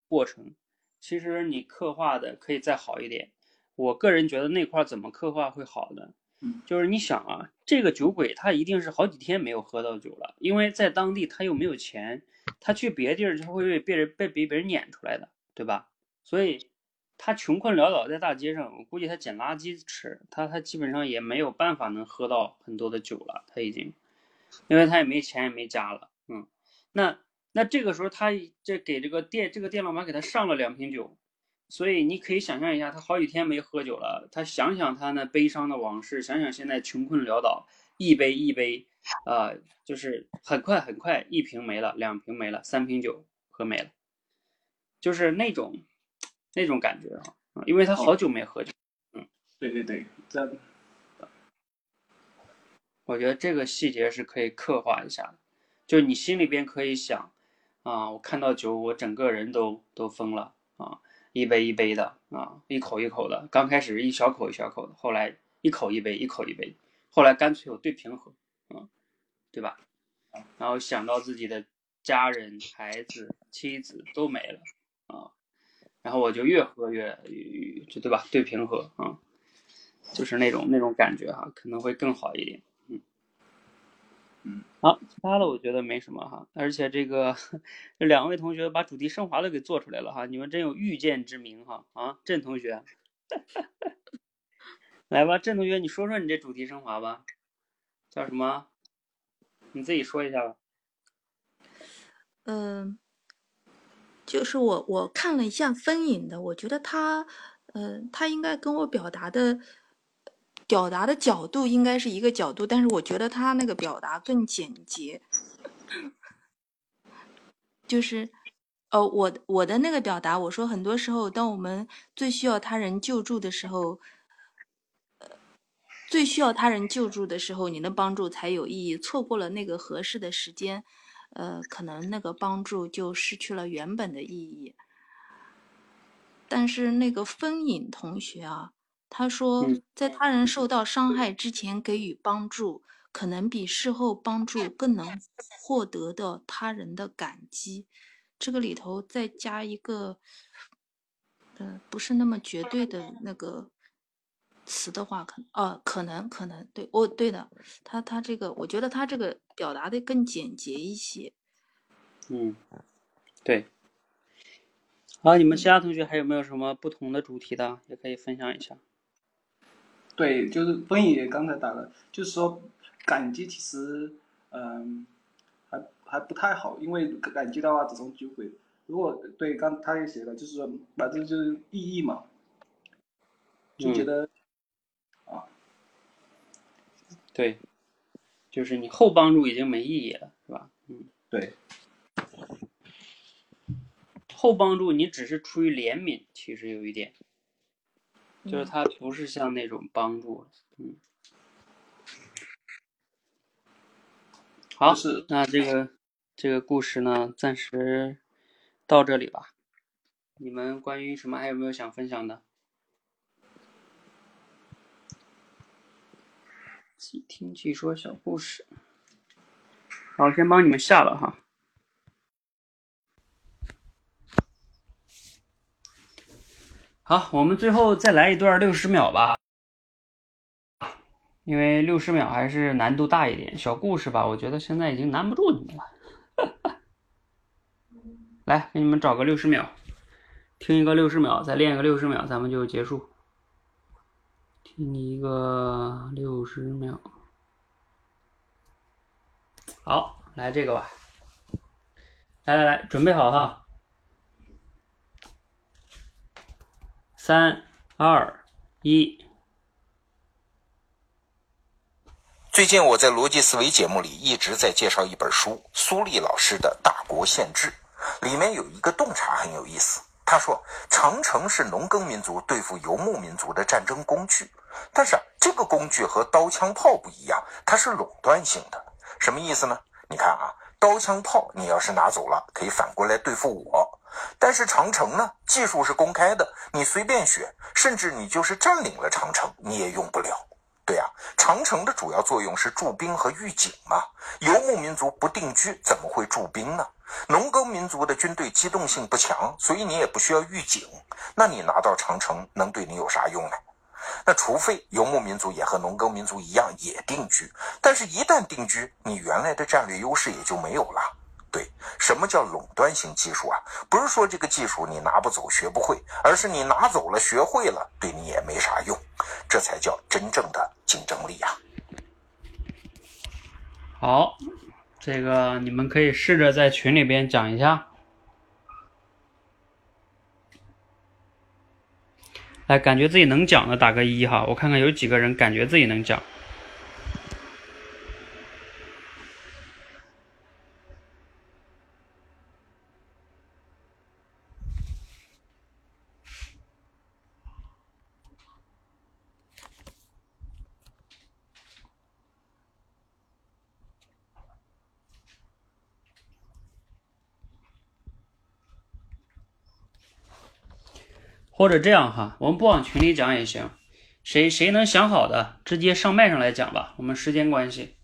过程，其实你刻画的可以再好一点。我个人觉得那块怎么刻画会好呢？就是你想啊，这个酒鬼他一定是好几天没有喝到酒了，因为在当地他又没有钱。他去别地儿，他会被别人被被别人撵出来的，对吧？所以，他穷困潦倒在大街上，我估计他捡垃圾吃，他他基本上也没有办法能喝到很多的酒了，他已经，因为他也没钱也没家了，嗯，那那这个时候他这给这个店这个店老板给他上了两瓶酒，所以你可以想象一下，他好几天没喝酒了，他想想他那悲伤的往事，想想现在穷困潦倒，一杯一杯，啊、就是很快很快一瓶没了，两瓶没了，三瓶酒喝没了，就是那种那种感觉啊，啊因为他好久没喝酒。对对对，这样我觉得这个细节是可以刻画一下的，就是你心里边可以想，啊，我看到酒，我整个人都都疯了啊，一杯一杯的啊，一口一口的，刚开始一小口一小口的，后来一口一杯，一口一杯，后来干脆我对瓶喝，啊，对吧？然后想到自己的家人、孩子、妻子都没了啊，然后我就越喝越，就对吧？对瓶喝啊，就是那种那种感觉哈、可能会更好一点。好，其他的我觉得没什么哈，而且这个这两位同学把主题升华都给做出来了哈，你们真有预见之明哈啊，郑同学，来吧，郑同学，你说说你这主题升华吧，叫什么？你自己说一下吧。嗯、就是我我看了一下分影的，我觉得他，呃，他应该跟我表达的表达的角度应该是一个角度，但是我觉得他那个表达更简洁，就是，呃，我我的那个表达，我说很多时候，当我们最需要他人救助的时候，呃，最需要他人救助的时候，你的帮助才有意义，错过了那个合适的时间。呃，可能那个帮助就失去了原本的意义。但是那个风影同学啊，他说嗯，在他人受到伤害之前给予帮助，可能比事后帮助更能获得到他人的感激。这个里头再加一个，呃，不是那么绝对的那个词的话，可哦，可能可能对，哦，对的，他他这个，我觉得他这个表达的更简洁一些。嗯，对。好，你们其他同学还有没有什么不同的主题的，也可以分享一下。对，就是风也刚才打了，就是说感激其实嗯还还不太好，因为感激的话只从酒鬼。如果对刚他也写了，就是说反正就是意义嘛，就觉嗯得、啊对，就是你后帮助已经没意义了，是吧？嗯，对后帮助你只是出于怜悯，其实有一点，就是嗯它不是像那种帮助，嗯。好，那这个这个故事呢，暂时到这里吧。你们关于什么还有没有想分享的？即听即说小故事。好，先帮你们下了哈。好，我们最后再来一段六十秒吧，因为六十秒还是难度大一点。小故事吧，我觉得现在已经难不住你们了。来，给你们找个六十秒，听一个六十秒，再练一个六十秒，咱们就结束。听一个六十秒。好，来这个吧。来来来，准备好哈。三、二、一。最近我在逻辑思维节目里一直在介绍一本书，苏丽老师的《大国宪制》，里面有一个洞察很有意思。他说，长城是农耕民族对付游牧民族的战争工具，但是，这个工具和刀枪炮不一样，它是垄断性的。什么意思呢？你看啊，刀枪炮你要是拿走了，可以反过来对付我。但是长城呢，技术是公开的，你随便学，甚至你就是占领了长城，你也用不了。对呀、长城的主要作用是驻兵和预警嘛。游牧民族不定居，怎么会驻兵呢？农耕民族的军队机动性不强，所以你也不需要预警。那你拿到长城能对你有啥用呢？那除非游牧民族也和农耕民族一样也定居，但是一旦定居，你原来的战略优势也就没有了。对，什么叫垄断性技术啊？不是说这个技术你拿不走、学不会，而是你拿走了、学会了，对你也没啥用，这才叫真正的竞争力啊！好，这个你们可以试着在群里边讲一下。来，感觉自己能讲的打个一哈，我看看有几个人感觉自己能讲。或者这样哈，我们不往群里讲也行，谁谁能想好的，直接上麦上来讲吧，我们时间关系。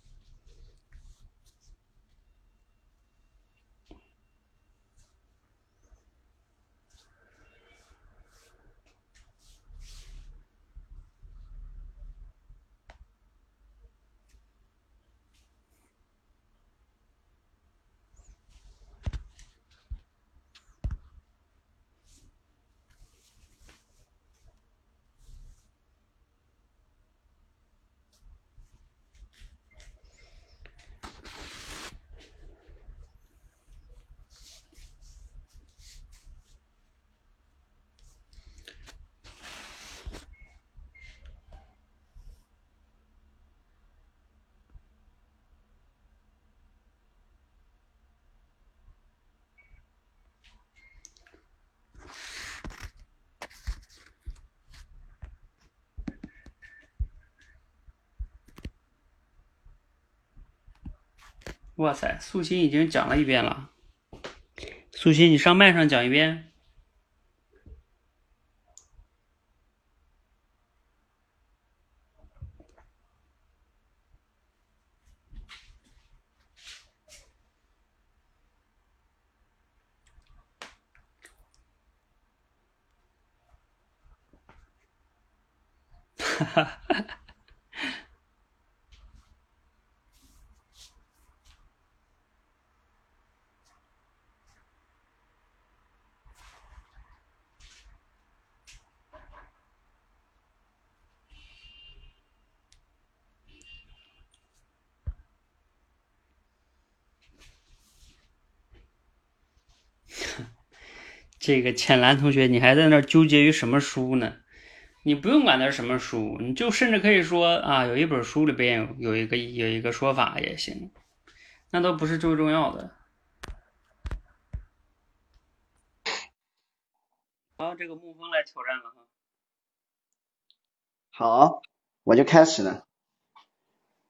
哇塞，素心已经讲了一遍了。素心，你上麦上讲一遍。哈哈哈。这个浅蓝同学，你还在那纠结于什么书呢？你不用管它是什么书，你就甚至可以说啊，有一本书里边有有一个有一个说法也行，那都不是最重要的。好，这个沐风来挑战了哈。好，我就开始了。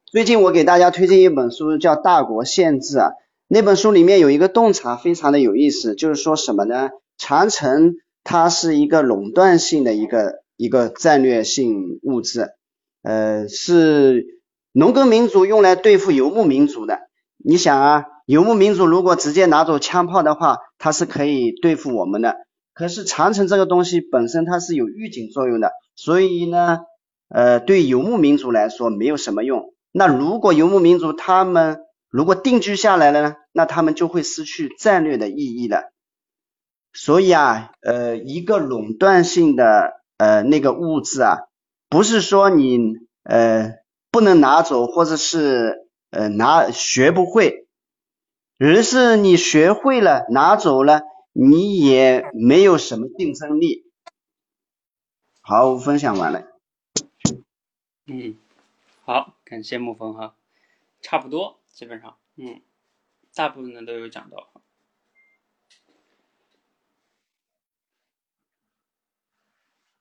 最近我给大家推荐一本书，叫《大国宪制》啊。那本书里面有一个洞察非常的有意思，就是说什么呢？长城它是一个垄断性的一个一个战略性物质，呃，是农耕民族用来对付游牧民族的。你想啊，游牧民族如果直接拿走枪炮的话，它是可以对付我们的。可是长城这个东西本身它是有预警作用的，所以呢，呃，对游牧民族来说没有什么用。那如果游牧民族他们如果定居下来了呢，那他们就会失去战略的意义了。所以啊，呃，一个垄断性的呃那个物质啊，不是说你呃不能拿走，或者是呃拿学不会，而是你学会了拿走了，你也没有什么竞争力。好，我分享完了。嗯，好，感谢沐风哈，差不多，基本上，嗯，大部分的都有讲到。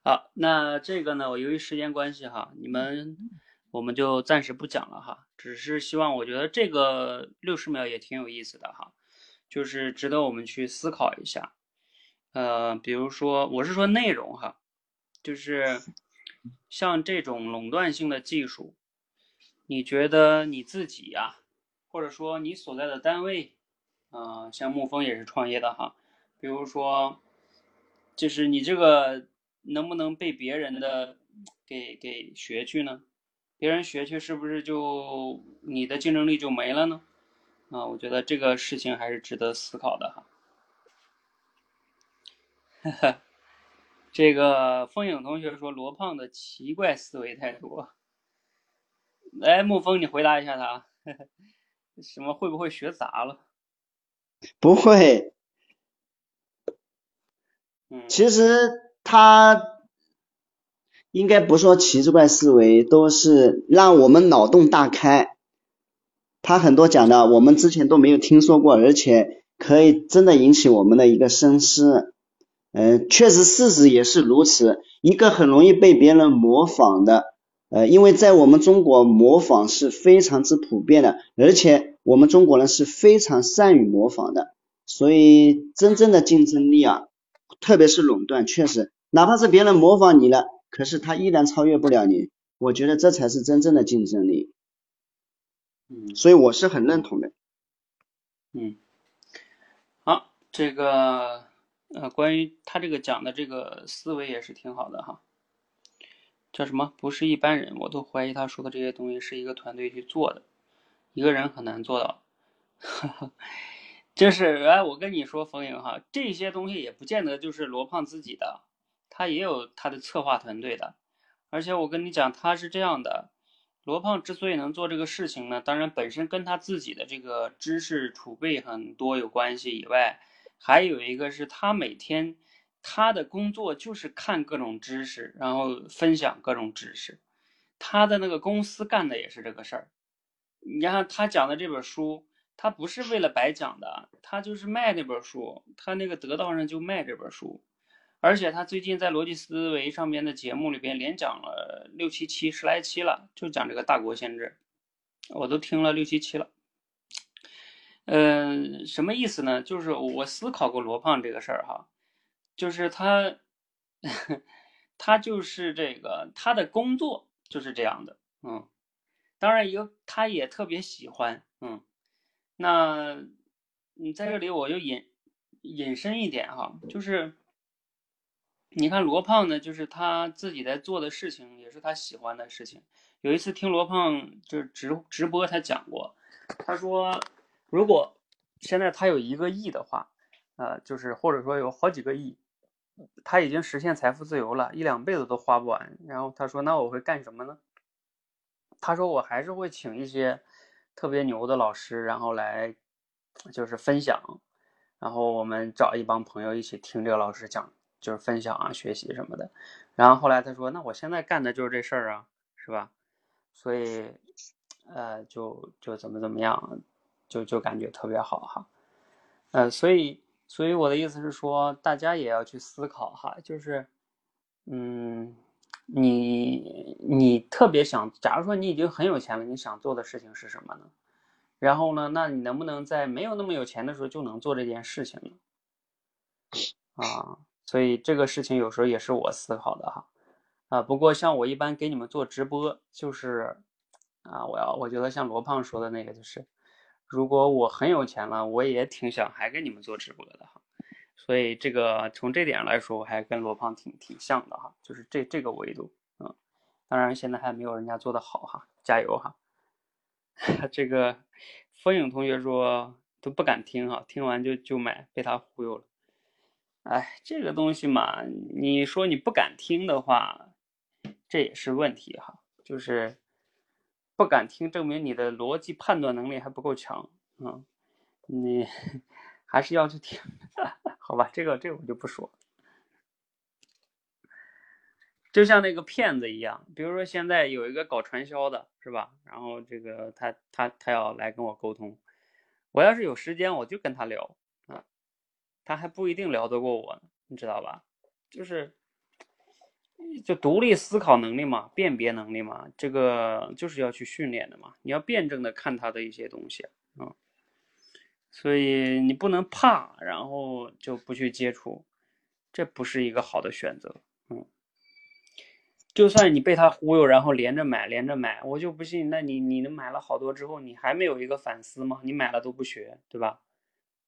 好，那这个呢，我由于时间关系哈，你们我们就暂时不讲了哈，只是希望我觉得这个六十秒也挺有意思的哈，就是值得我们去思考一下。呃，比如说我是说内容哈，就是像这种垄断性的技术，你觉得你自己呀，或者说你所在的单位，啊，像沐风也是创业的哈，比如说，就是你这个。能不能被别人的给给学去呢？别人学去是不是就你的竞争力就没了呢？啊，我觉得这个事情还是值得思考的哈。哈哈，这个风影同学说罗胖的奇怪思维太多。来，沐风，你回答一下他，什么会不会学杂了？不会，嗯，其实他应该不说奇怪思维，都是让我们脑洞大开。他很多讲的我们之前都没有听说过，而且可以真的引起我们的一个深思。嗯，确实事实也是如此。一个很容易被别人模仿的。呃，因为在我们中国，模仿是非常之普遍的，而且我们中国人是非常善于模仿的，所以真正的竞争力啊，特别是垄断，确实，哪怕是别人模仿你了，可是他依然超越不了你，我觉得这才是真正的竞争力。嗯，所以我是很认同的。嗯，好，这个呃，关于他这个讲的这个思维也是挺好的哈。叫什么？不是一般人，我都怀疑他说的这些东西是一个团队去做的，一个人很难做到。哈 哈就是哎，我跟你说，冯颖哈，这些东西也不见得就是罗胖自己的，他也有他的策划团队的。而且我跟你讲，他是这样的，罗胖之所以能做这个事情呢，当然本身跟他自己的这个知识储备很多有关系以外，还有一个是他每天。他的工作就是看各种知识，然后分享各种知识。他的那个公司干的也是这个事儿。你看他讲的这本书，他不是为了白讲的，他就是卖那本书。他那个得道上就卖这本书，而且他最近在逻辑思维上面的节目里边连讲了六七期、十来期了，就讲这个大国宪制，我都听了六七期了。嗯，什么意思呢？就是我思考过罗胖这个事儿哈。就是他，他就是这个，他的工作就是这样的，嗯，当然有，他也特别喜欢，嗯，那，你在这里我就引引申一点哈，就是，你看罗胖呢，就是他自己在做的事情，也是他喜欢的事情。有一次听罗胖就是直直播，他讲过，他说，如果现在他有一个亿的话，呃，就是或者说有好几个亿。他已经实现财富自由了，一两辈子都花不完。然后他说：“那我会干什么呢？”他说：“我还是会请一些特别牛的老师，然后来就是分享，然后我们找一帮朋友一起听这个老师讲，就是分享啊、学习什么的。”然后后来他说：“那我现在干的就是这事儿啊，是吧？所以，呃，就就怎么怎么样，就就感觉特别好哈。呃，所以。”所以我的意思是说，大家也要去思考哈，就是，嗯，你你特别想，假如说你已经很有钱了，你想做的事情是什么呢？然后呢，那你能不能在没有那么有钱的时候就能做这件事情呢？啊，所以这个事情有时候也是我思考的哈，啊，不过像我一般给你们做直播，就是，啊，我要我觉得像罗胖说的那个就是。如果我很有钱了，我也挺想还跟你们做直播的哈，所以这个从这点来说，我还跟罗胖挺挺像的哈，就是这这个维度，嗯，当然现在还没有人家做的好哈，加油哈。这个风影同学说都不敢听哈，听完就就买，被他忽悠了。哎，这个东西嘛，你说你不敢听的话，这也是问题哈，就是。不敢听，证明你的逻辑判断能力还不够强啊！你 还是要去听，好吧？这个这个我就不说。就像那个骗子一样，比如说现在有一个搞传销的，是吧？然后这个他他他要来跟我沟通，我要是有时间，我就跟他聊，他还不一定聊得过我呢，你知道吧？就是。就独立思考能力嘛，辨别能力嘛，这个就是要去训练的嘛。你要辩证的看他的一些东西啊，所以你不能怕，然后就不去接触，这不是一个好的选择。嗯，就算你被他忽悠，然后连着买，连着买，我就不信，那你你能买了好多之后，你还没有一个反思吗？你买了都不学，对吧？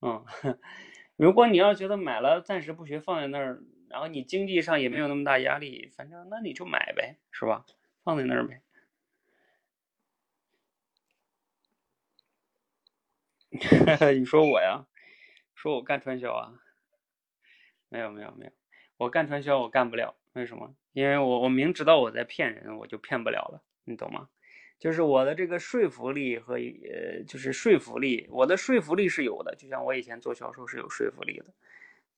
嗯，如果你要觉得买了暂时不学，放在那儿。然后你经济上也没有那么大压力，反正那你就买呗，是吧？放在那儿呗。你说我呀？说我干传销啊？没有没有没有，我干传销我干不了，为什么？因为我我明知道我在骗人，我就骗不了了，你懂吗？就是我的这个说服力和呃，就是说服力，我的说服力是有的，就像我以前做销售是有说服力的，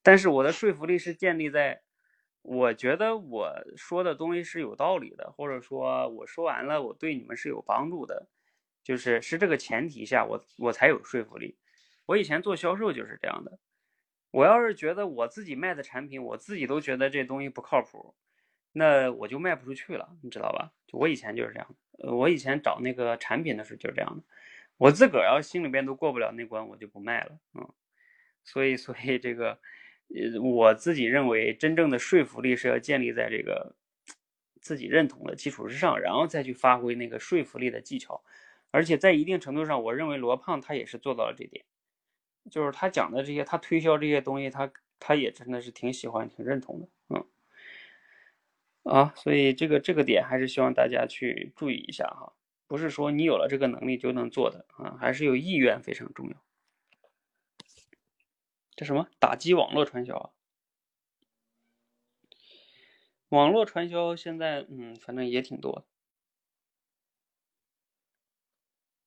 但是我的说服力是建立在我觉得我说的东西是有道理的，或者说我说完了我对你们是有帮助的，就是是这个前提下我我才有说服力。我以前做销售就是这样的，我要是觉得我自己卖的产品，我自己都觉得这东西不靠谱，那我就卖不出去了，你知道吧？就我以前就是这样。呃，我以前找那个产品的时候就是这样的，我自个儿要心里边都过不了那关，我就不卖了，嗯，所以，所以这个，呃，我自己认为真正的说服力是要建立在这个自己认同的基础之上，然后再去发挥那个说服力的技巧，而且在一定程度上，我认为罗胖他也是做到了这点，就是他讲的这些，他推销这些东西，他他也真的是挺喜欢、挺认同的，嗯。啊，所以这个这个点还是希望大家去注意一下哈，不是说你有了这个能力就能做的啊，还是有意愿非常重要。这什么打击网络传销啊？网络传销现在嗯，反正也挺多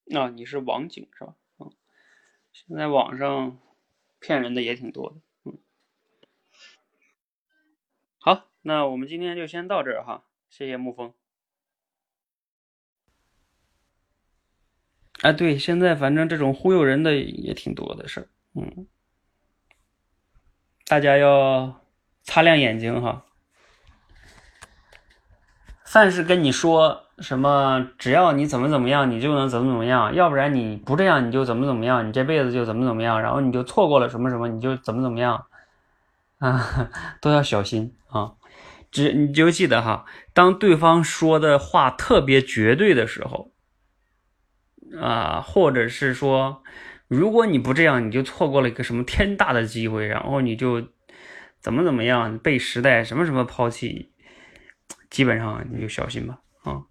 的。啊，你是网警是吧？嗯，现在网上骗人的也挺多的。嗯，好。那我们今天就先到这儿哈，谢谢沐风。哎，对，现在反正这种忽悠人的也挺多的事儿，嗯，大家要擦亮眼睛哈。凡是跟你说什么，只要你怎么怎么样，你就能怎么怎么样，要不然你不这样，你就怎么怎么样，你这辈子就怎么怎么样，然后你就错过了什么什么，你就怎么怎么样，啊，都要小心啊。只你就记得哈，当对方说的话特别绝对的时候，啊，或者是说，如果你不这样，你就错过了一个什么天大的机会，然后你就怎么怎么样被时代什么什么抛弃，基本上你就小心吧啊。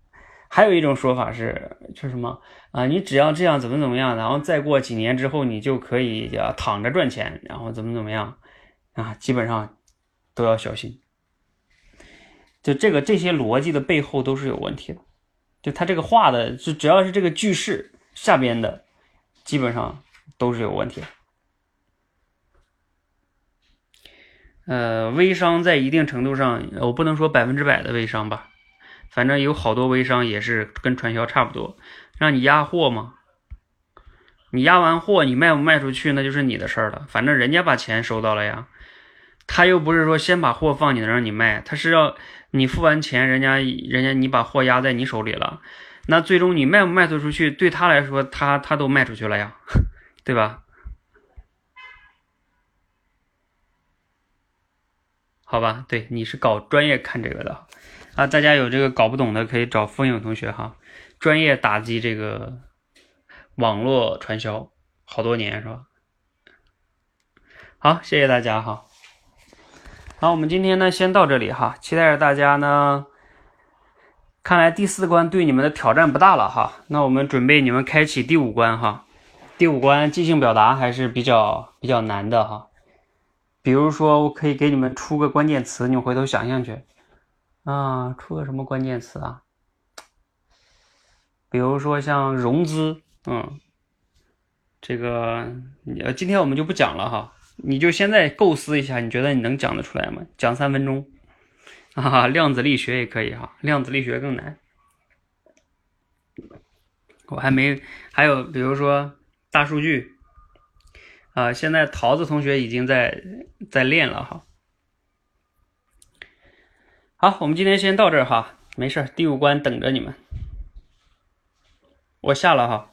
还有一种说法是，是什么啊？你只要这样怎么怎么样，然后再过几年之后，你就可以啊躺着赚钱，然后怎么怎么样啊？基本上都要小心。就这个这些逻辑的背后都是有问题的，就他这个话的，就只要是这个句式下边的，基本上都是有问题的。呃，微商在一定程度上，我不能说百分之百的微商吧，反正有好多微商也是跟传销差不多，让你压货嘛，你压完货你卖不卖出去那就是你的事儿了，反正人家把钱收到了呀，他又不是说先把货放你那让你卖，他是要。你付完钱，人家人家你把货压在你手里了，那最终你卖不卖得出去，对他来说，他他都卖出去了呀，对吧？好吧，对，你是搞专业看这个的啊，大家有这个搞不懂的可以找风影同学哈，专业打击这个网络传销好多年是吧？好，谢谢大家哈。好，我们今天呢先到这里哈，期待着大家呢。看来第四关对你们的挑战不大了哈，那我们准备你们开启第五关哈。第五关即兴表达还是比较比较难的哈。比如说，我可以给你们出个关键词，你们回头想想去啊，出个什么关键词啊？比如说像融资，嗯，这个呃，今天我们就不讲了哈。你就现在构思一下，你觉得你能讲得出来吗？讲三分钟，啊，量子力学也可以哈，量子力学更难。我还没，还有比如说大数据，啊，现在桃子同学已经在在练了哈。好，我们今天先到这儿哈，没事第五关等着你们，我下了哈。